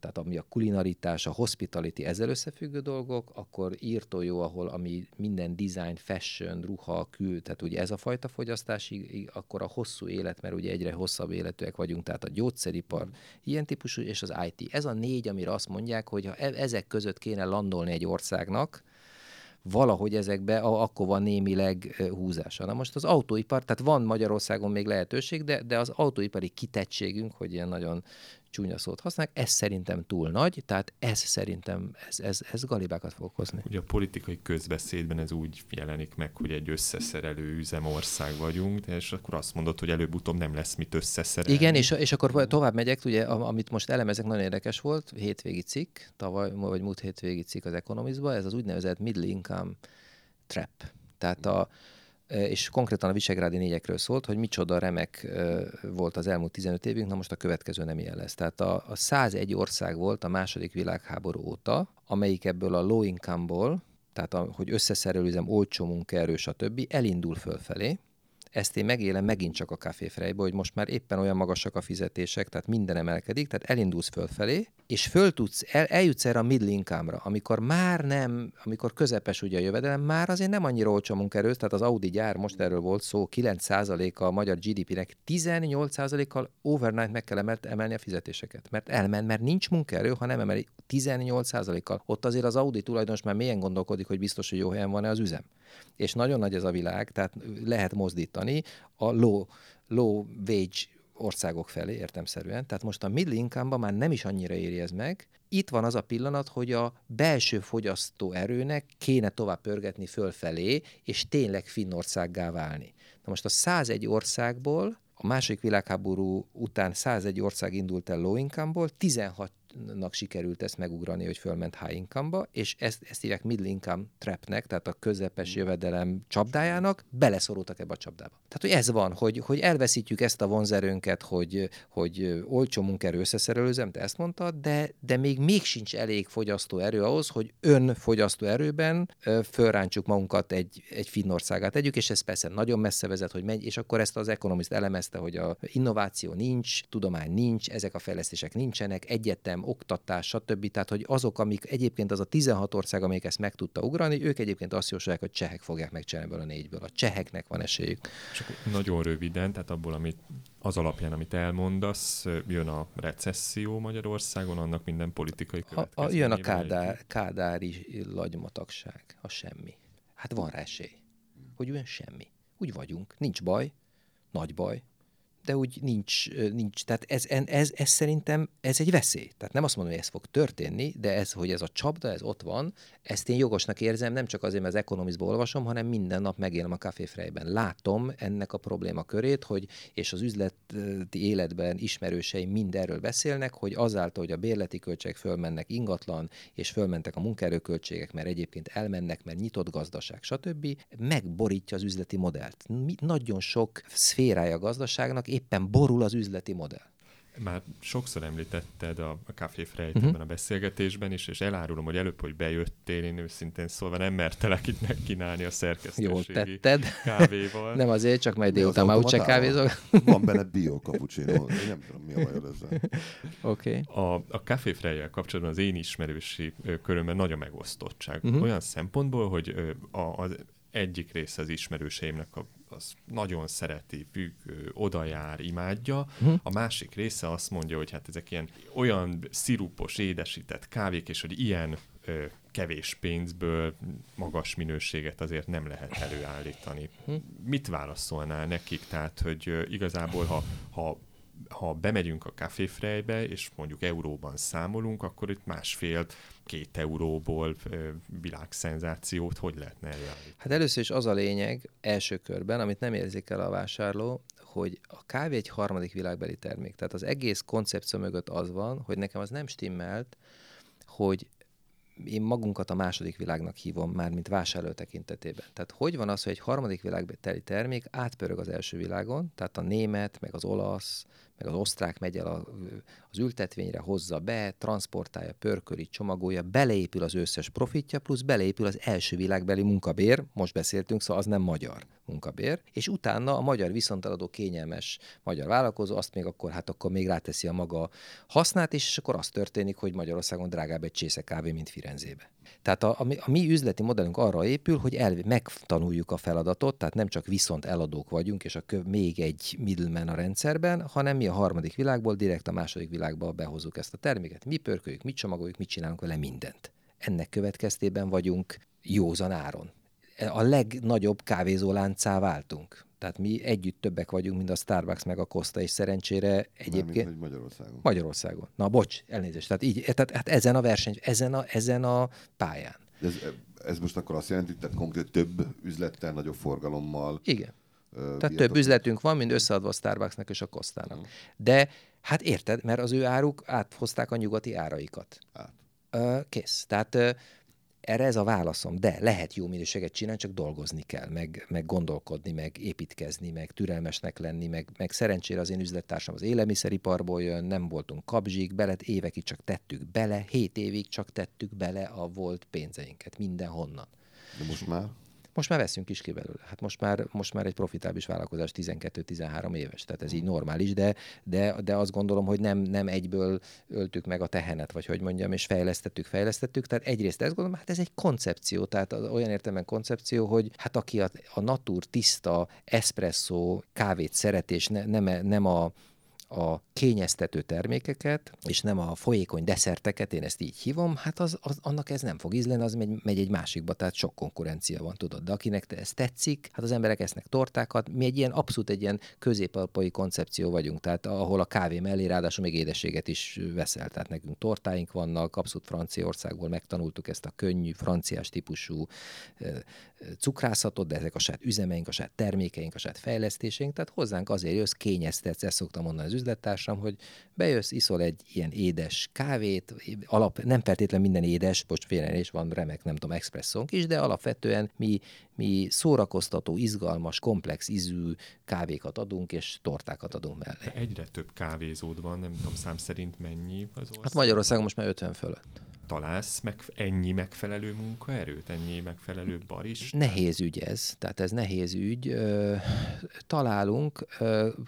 tehát ami a kulinaritás, a hospitality ezzel összefüggő dolgok, akkor írtó jó, ahol ami minden design, fashion, ruha, kül, tehát ugye ez a fajta fogyasztás, akkor a hosszú élet, mert ugye egyre hosszabb életűek vagyunk, tehát a gyógyszeripar, ilyen típusú, és az IT. Ez a négy, amire azt mondják, hogy ha e- ezek között kéne landolni egy országnak, valahogy ezekbe akkor van némileg húzása. Na most az autóipar, tehát van Magyarországon még lehetőség, de, de az autóipari kitettségünk, hogy ilyen nagyon csúnya szót használják, ez szerintem túl nagy, tehát ez szerintem, ez, ez, ez galibákat fog okozni. Ugye a politikai közbeszédben ez úgy jelenik meg, hogy egy összeszerelő üzemország vagyunk, és akkor azt mondod, hogy előbb-utóbb nem lesz mit összeszerelni. Igen, és, és akkor tovább megyek, ugye, amit most elemezek, nagyon érdekes volt, hétvégi cikk, tavaly, vagy múlt hétvégi cikk az Economistban, ez az úgynevezett middle income trap. Tehát a, és konkrétan a Visegrádi négyekről szólt, hogy micsoda remek volt az elmúlt 15 évünk, na most a következő nem ilyen lesz. Tehát a, a 101 ország volt a második világháború óta, amelyik ebből a low income-ból, tehát a, hogy összeszerelőzem, olcsó munkaerő, stb. elindul fölfelé, ezt én megélem megint csak a kávéfrejbe, hogy most már éppen olyan magasak a fizetések, tehát minden emelkedik, tehát elindulsz fölfelé, és föl tudsz, el, eljutsz erre a middle income-ra, amikor már nem, amikor közepes ugye a jövedelem, már azért nem annyira olcsó munkaerő, tehát az Audi gyár, most erről volt szó, 9%-a a magyar GDP-nek 18%-kal overnight meg kell emelni a fizetéseket, mert elment, mert nincs munkaerő, ha nem emeli 18%-kal. Ott azért az Audi tulajdonos már mélyen gondolkodik, hogy biztos, hogy jó helyen van-e az üzem és nagyon nagy ez a világ, tehát lehet mozdítani a low, low wage országok felé értemszerűen. Tehát most a middle income már nem is annyira éri ez meg. Itt van az a pillanat, hogy a belső fogyasztó erőnek kéne tovább pörgetni fölfelé, és tényleg Finnországgá válni. Na most a 101 országból, a második világháború után 101 ország indult el low income-ból, 16 nak sikerült ezt megugrani, hogy fölment high income-ba, és ezt, ezt hívják middle income trapnek, tehát a közepes mm. jövedelem csapdájának, beleszorultak ebbe a csapdába. Tehát, hogy ez van, hogy, hogy elveszítjük ezt a vonzerőnket, hogy, hogy olcsó munkerő összeszerelőzem, te ezt mondtad, de, de még még sincs elég fogyasztó erő ahhoz, hogy önfogyasztó erőben fölrántsuk magunkat egy, egy Finnországát tegyük, és ez persze nagyon messze vezet, hogy megy, és akkor ezt az Economist elemezte, hogy a innováció nincs, tudomány nincs, ezek a fejlesztések nincsenek, egyetem, oktatás, stb. Tehát, hogy azok, amik egyébként az a 16 ország, amelyik ezt meg tudta ugrani, ők egyébként azt jósolják, hogy csehek fogják megcsinálni ebből a négyből. A cseheknek van esélyük. Csak nagyon röviden, tehát abból, amit az alapján, amit elmondasz, jön a recesszió Magyarországon, annak minden politikai a, a, Jön a kádár, kádári lagymatagság, a semmi. Hát van rá esély. Hogy olyan semmi. Úgy vagyunk, nincs baj, nagy baj, de úgy nincs, nincs tehát ez, ez, ez szerintem ez egy veszély. Tehát nem azt mondom, hogy ez fog történni, de ez, hogy ez a csapda, ez ott van, ezt én jogosnak érzem, nem csak azért, mert az Economistból olvasom, hanem minden nap megélem a kávéfrejben. Látom ennek a probléma körét, hogy, és az üzleti életben ismerőseim mind erről beszélnek, hogy azáltal, hogy a bérleti költségek fölmennek ingatlan, és fölmentek a munkaerőköltségek, mert egyébként elmennek, mert nyitott gazdaság, stb., megborítja az üzleti modellt. Nagyon sok szférája a gazdaságnak éppen borul az üzleti modell. Már sokszor említetted a, a Café Frejtben uh-huh. a beszélgetésben is, és elárulom, hogy előbb, hogy bejöttél, én őszintén szólva nem mertelek itt megkínálni a szerkesztőségi Jól tetted. kávéval. nem azért, csak majd délután már úgyse kávézok. Van benne bio cappuccino, én nem tudom, mi a baj ezzel. Oké. Okay. A, a Café Frejjel kapcsolatban az én ismerősi körömben nagy a megosztottság. Uh-huh. Olyan szempontból, hogy a, az egyik része az ismerőseimnek a az nagyon szereti, függ, oda jár, imádja. Uh-huh. A másik része azt mondja, hogy hát ezek ilyen olyan szirupos, édesített kávék, és hogy ilyen ö, kevés pénzből magas minőséget azért nem lehet előállítani. Uh-huh. Mit válaszolnál nekik? Tehát, hogy ö, igazából, ha, ha ha bemegyünk a kávéfrejbe, és mondjuk euróban számolunk, akkor itt másfél két euróból világszenzációt hogy lehetne eljárni? Hát először is az a lényeg első körben, amit nem érzik el a vásárló, hogy a kávé egy harmadik világbeli termék. Tehát az egész koncepció mögött az van, hogy nekem az nem stimmelt, hogy én magunkat a második világnak hívom már, mint vásárló tekintetében. Tehát hogy van az, hogy egy harmadik világbeli termék átpörög az első világon, tehát a német, meg az olasz, meg az osztrák megy el a, az ültetvényre, hozza be, transportálja, pörköli, csomagolja, beleépül az összes profitja, plusz beleépül az első világbeli munkabér, most beszéltünk, szóval az nem magyar munkabér, és utána a magyar viszonteladó kényelmes magyar vállalkozó azt még akkor, hát akkor még ráteszi a maga hasznát, és akkor az történik, hogy Magyarországon drágább egy csésze kávé, mint Firenzébe. Tehát a, a, a mi üzleti modellünk arra épül, hogy el, megtanuljuk a feladatot, tehát nem csak viszont eladók vagyunk, és a köv, még egy middleman a rendszerben, hanem mi a harmadik világból direkt a második világba behozzuk ezt a terméket. Mi pörköljük, mit csomagoljuk, mit csinálunk vele mindent. Ennek következtében vagyunk józan áron. A legnagyobb kávézóláncá váltunk. Tehát mi együtt többek vagyunk, mint a Starbucks meg a Costa, és szerencsére egyébként... Mármint, Magyarországon. Magyarországon. Na, bocs, elnézést. Tehát, így, tehát hát ezen a verseny, ezen a, ezen a pályán. Ez, ez most akkor azt jelenti, hogy tehát konkrét több üzlettel, nagyobb forgalommal. Igen. ö, Tehát több üzletünk van, mint összeadva a Starbucksnak és a Costának. De hát érted, mert az ő áruk áthozták a nyugati áraikat. Át. Ö, Kész. Tehát erre ez a válaszom. De lehet jó minőséget csinálni, csak dolgozni kell, meg, meg gondolkodni, meg építkezni, meg türelmesnek lenni, meg, meg szerencsére az én üzlettársam az élelmiszeriparból jön, nem voltunk kapzsik, bele évekig csak tettük bele, hét évig csak tettük bele a volt pénzeinket, mindenhonnan. De most már? Most már veszünk is ki belőle. Hát most már, most már egy profitábilis vállalkozás 12-13 éves, tehát ez így normális, de, de, de azt gondolom, hogy nem, nem egyből öltük meg a tehenet, vagy hogy mondjam, és fejlesztettük, fejlesztettük. Tehát egyrészt ezt gondolom, hát ez egy koncepció, tehát olyan értelemben koncepció, hogy hát aki a, a natur tiszta espresso kávét szeret, és ne, nem, nem a a kényeztető termékeket, és nem a folyékony desszerteket, én ezt így hívom, hát az, az, annak ez nem fog ízleni, az megy, megy egy másikba, tehát sok konkurencia van, tudod. De akinek te- ez tetszik, hát az emberek esznek tortákat, mi egy ilyen abszolút egy ilyen középalpai koncepció vagyunk, tehát ahol a kávé mellé ráadásul még édességet is veszel, tehát nekünk tortáink vannak, abszolút Franciaországból megtanultuk ezt a könnyű, franciás típusú cukrászatot, de ezek a saját üzemeink, a saját termékeink, a saját fejlesztéseink, tehát hozzánk azért jössz, kényeztetsz, ezt szoktam mondani az üzlettársam, hogy bejössz, iszol egy ilyen édes kávét, alap, nem feltétlenül minden édes, most félreértés van remek, nem tudom, expresszónk is, de alapvetően mi, mi szórakoztató, izgalmas, komplex ízű kávékat adunk, és tortákat adunk mellé. Egyre több kávézód van, nem tudom szám szerint mennyi az ország. Hát Magyarországon most már 50 fölött. Találsz meg, ennyi megfelelő munkaerőt, ennyi megfelelő baris? Nehéz ügy ez, tehát ez nehéz ügy. Találunk,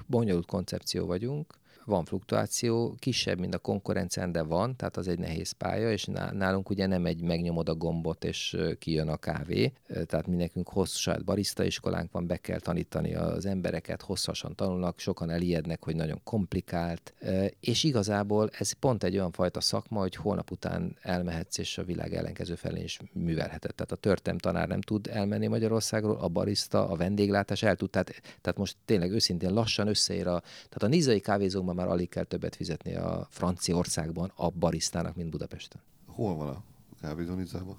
bonyolult koncepció vagyunk, van fluktuáció, kisebb, mint a konkurencián, de van, tehát az egy nehéz pálya, és ná- nálunk ugye nem egy megnyomod a gombot, és kijön a kávé, tehát mi nekünk hosszú saját barista iskolánk van, be kell tanítani az embereket, hosszasan tanulnak, sokan elijednek, hogy nagyon komplikált, és igazából ez pont egy olyan fajta szakma, hogy holnap után elmehetsz, és a világ ellenkező felén is művelheted. Tehát a törtem tanár nem tud elmenni Magyarországról, a barista, a vendéglátás el tud, tehát, tehát most tényleg őszintén lassan összeér a, tehát a nizai kávézókban már alig kell többet fizetni a Franciaországban a baristának, mint Budapesten. Hol van a kávézónizában?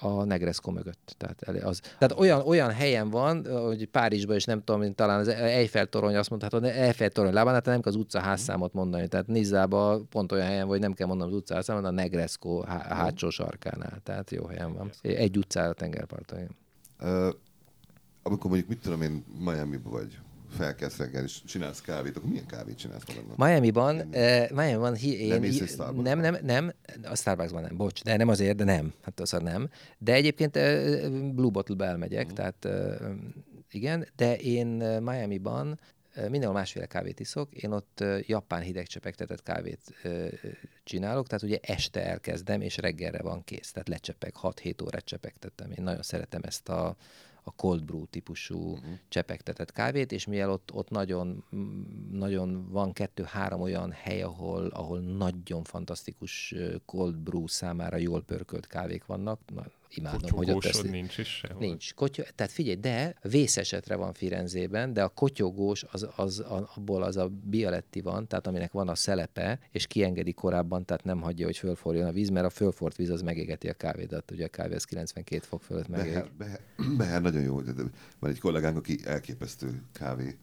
a Negresco mögött. Tehát, az, tehát olyan, olyan helyen van, hogy Párizsban is nem tudom, mint talán az Eiffel torony azt mondta, hát Eiffel torony lábán, hát nem kell az utca házszámot mondani. Tehát Nizzában pont olyan helyen, hogy nem kell mondanom az utca házszámot, a Negresco há- hátsó sarkánál. Tehát jó helyen van. Egy utcára a tengerparton. Ö, amikor mondjuk, mit tudom én, miami vagy, felkelsz reggel, és csinálsz kávét, akkor milyen kávét csinálsz magadnak? Miami-ban, eh, Miami-ban hi, én, Nem hi- nem, nem, nem, a Starbucksban nem, bocs, de nem azért, de nem, hát az nem. De egyébként eh, Blue Bottle-be elmegyek, Mhm. tehát eh, igen, de én Miami-ban mindenhol másféle kávét iszok, én ott japán hideg csepegtetett kávét csinálok, tehát ugye este elkezdem, és reggelre van kész, tehát lecsepeg, 6-7 órát csepegtettem. Én nagyon szeretem ezt a, a cold brew típusú uh-huh. csepegtetett kávét, és mivel ott, ott nagyon, nagyon van kettő-három olyan hely, ahol, ahol nagyon fantasztikus cold brew számára jól pörkölt kávék vannak, na, imádom, hogy ott ezt... nincs is sehol. Nincs. Kotyo, tehát figyelj, de vészesetre van Firenzében, de a kotyogós, az, az, a- abból az a bialetti van, tehát aminek van a szelepe, és kiengedi korábban, tehát nem hagyja, hogy fölforjon a víz, mert a fölfort víz az megégeti a kávédat. Ugye a kávé az 92 fok fölött megég. Beher, Beher, Beher nagyon jó. Van egy kollégánk, aki elképesztő kávé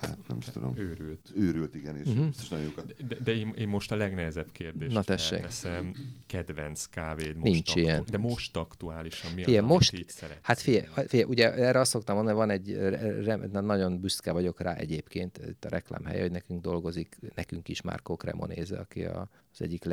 hát nem is tudom. Őrült. Őrült, igen, és biztos nagyon jókat. De, de én, én most a legnehezebb kérdést Na, tessék. felteszem. Kedvenc kávéd most Nincs ilyen. De most aktuálisan mi az, Figyelj, amit most- így szeretsz? Hát figyelj, figyelj, ugye erre azt szoktam mondani, van egy, re- re- na, nagyon büszke vagyok rá egyébként, itt a reklámhelye, hogy nekünk dolgozik, nekünk is Márkó Cremonéze, aki a, az egyik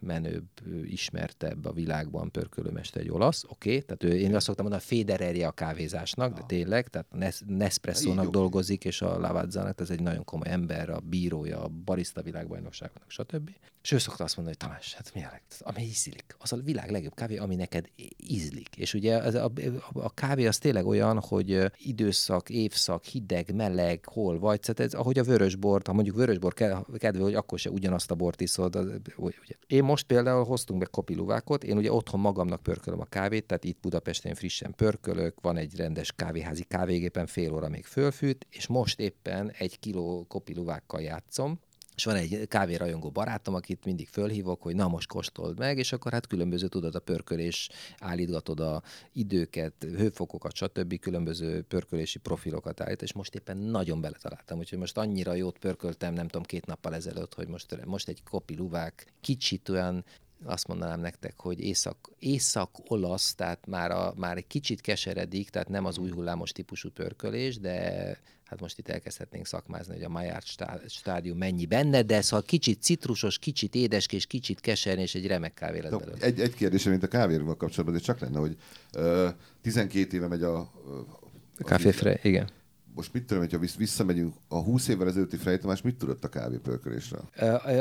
legmenőbb, ismertebb a világban pörkölőmester, egy olasz, oké, okay, tehát ő, én azt szoktam mondani, a Federerje a kávézásnak, de tényleg, tehát Nespresso-nak dolgozik, és a Lavazzának, ez egy nagyon komoly ember, a bírója, a barista világbajnokságnak, stb. És ő szokta azt mondani, hogy Tamás, hát mi a leg, ami ízlik? Az a világ legjobb kávé, ami neked ízlik. És ugye az, a, a, kávé az tényleg olyan, hogy időszak, évszak, hideg, meleg, hol vagy. Tehát ez, ahogy a vörösbort, ha mondjuk vörösbor ke- kedve, hogy akkor se ugyanazt a bort iszod. Az, ugye. Én most például hoztunk be kopiluvákot, én ugye otthon magamnak pörkölöm a kávét, tehát itt Budapesten frissen pörkölök, van egy rendes kávéházi kávégépen, fél óra még fölfűt, és most éppen egy kiló kopiluvákkal játszom, és van egy kávérajongó barátom, akit mindig fölhívok, hogy na most kóstold meg, és akkor hát különböző tudod a pörkölés, állítgatod a időket, hőfokokat, stb. különböző pörkölési profilokat állít, és most éppen nagyon beletaláltam, úgyhogy most annyira jót pörköltem, nem tudom, két nappal ezelőtt, hogy most, most egy kopiluvák kicsit olyan azt mondanám nektek, hogy észak, észak-olasz, tehát már, a, már egy kicsit keseredik, tehát nem az új hullámos típusú pörkölés, de hát most itt elkezdhetnénk szakmázni, hogy a Maillard stá- stádium mennyi benne, de szóval kicsit citrusos, kicsit édeskés, kicsit keserny, és egy remek kávé De belőle. egy, egy kérdésem, mint a kávéról kapcsolatban, de csak lenne, hogy ö, 12 éve megy a... az Kávéfre, igen. Most mit tudom, hogyha vissz- visszamegyünk, a 20 évvel ezelőtti Frey Tamás mit tudott a kávépörkölésről?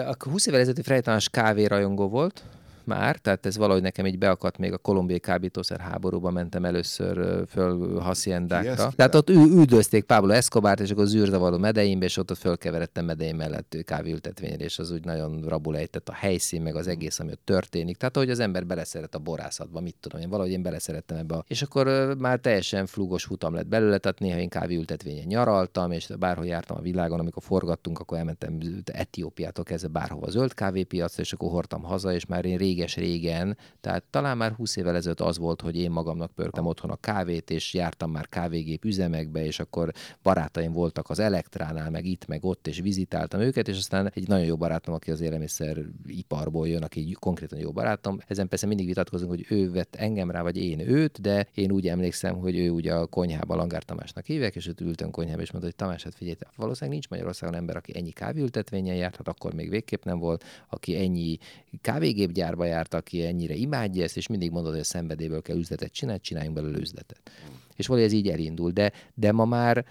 A 20 évvel ezelőtti Frejtanás kávérajongó volt, már, tehát ez valahogy nekem így beakadt még a kolumbiai kábítószer háborúban mentem először föl haciendákra. Tehát ott üldözték Pablo Escobart, és akkor zűrzavaró medeimbe, és ott, ott fölkeveredtem medeim mellett kávéültetvényre, és az úgy nagyon rabul ejtett a helyszín, meg az egész, ami ott történik. Tehát, hogy az ember beleszeret a borászatba, mit tudom én, valahogy én beleszerettem ebbe. A... És akkor már teljesen flugos futam lett belőle, tehát néha én kávéültetvényen nyaraltam, és bárhol jártam a világon, amikor forgattunk, akkor elmentem Etiópiától kezdve bárhova a zöld kávépiacra, és akkor hordtam haza, és már én réges-régen, tehát talán már 20 évvel ezelőtt az volt, hogy én magamnak pörgtem otthon a kávét, és jártam már kávégép üzemekbe, és akkor barátaim voltak az Elektránál, meg itt, meg ott, és vizitáltam őket, és aztán egy nagyon jó barátom, aki az élelmiszer iparból jön, aki konkrétan jó barátom. Ezen persze mindig vitatkozunk, hogy ő vett engem rá, vagy én őt, de én úgy emlékszem, hogy ő ugye a konyhában Langár Tamásnak hívják, és őt ültünk konyhába, és mondta, hogy Tamás, hát figyelj, valószínűleg nincs Magyarországon ember, aki ennyi kávéültetvényen járt, hát akkor még végképp nem volt, aki ennyi kávégépgyárba járt, aki ennyire imádja ezt, és mindig mondod, hogy a szenvedélyből kell üzletet csinálni, csináljunk belőle üzletet. És valahogy ez így elindul. De, de ma már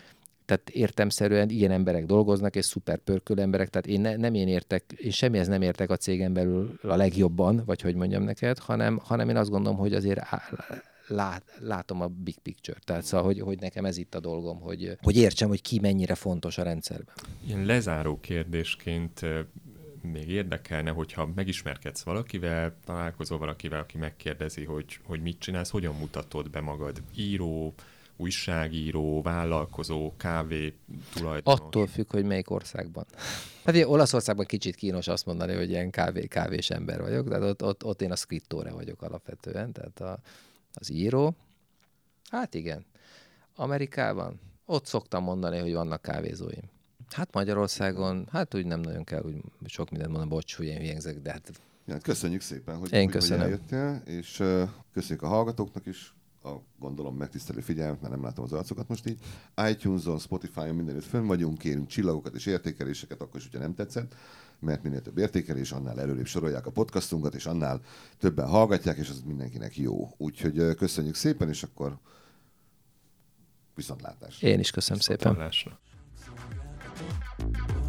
tehát értemszerűen ilyen emberek dolgoznak, és szuper pörkölő emberek, tehát én ne, nem én értek, én semmihez nem értek a cégen belül a legjobban, vagy hogy mondjam neked, hanem, hanem én azt gondolom, hogy azért lát, látom a big picture. Tehát szóval, hogy, hogy nekem ez itt a dolgom, hogy, hogy értsem, hogy ki mennyire fontos a rendszerben. Ilyen lezáró kérdésként még érdekelne, hogyha megismerkedsz valakivel, találkozol valakivel, aki megkérdezi, hogy, hogy mit csinálsz, hogyan mutatod be magad? Író, újságíró, vállalkozó, kávé tulajdonos? Attól függ, hogy melyik országban. Hát ugye Olaszországban kicsit kínos azt mondani, hogy ilyen kávé, kávés ember vagyok, tehát ott, ott, ott én a scrittore vagyok alapvetően, tehát a, az író. Hát igen. Amerikában ott szoktam mondani, hogy vannak kávézóim. Hát Magyarországon, hát úgy nem nagyon kell, úgy sok mindent mondani, bocs, hogy én hülyengzek, de hát Ja, köszönjük szépen, hogy, Én köszönöm. hogy eljöttél, és uh, köszönjük a hallgatóknak is a gondolom megtisztelő figyelmet, mert nem látom az arcokat most így. iTunes-on, Spotify-on mindenütt fönn vagyunk, kérünk csillagokat és értékeléseket, akkor is, hogyha nem tetszett, mert minél több értékelés, annál előrébb sorolják a podcastunkat, és annál többen hallgatják, és az mindenkinek jó. Úgyhogy köszönjük szépen, és akkor viszontlátásra. én is köszönöm szépen. Boom.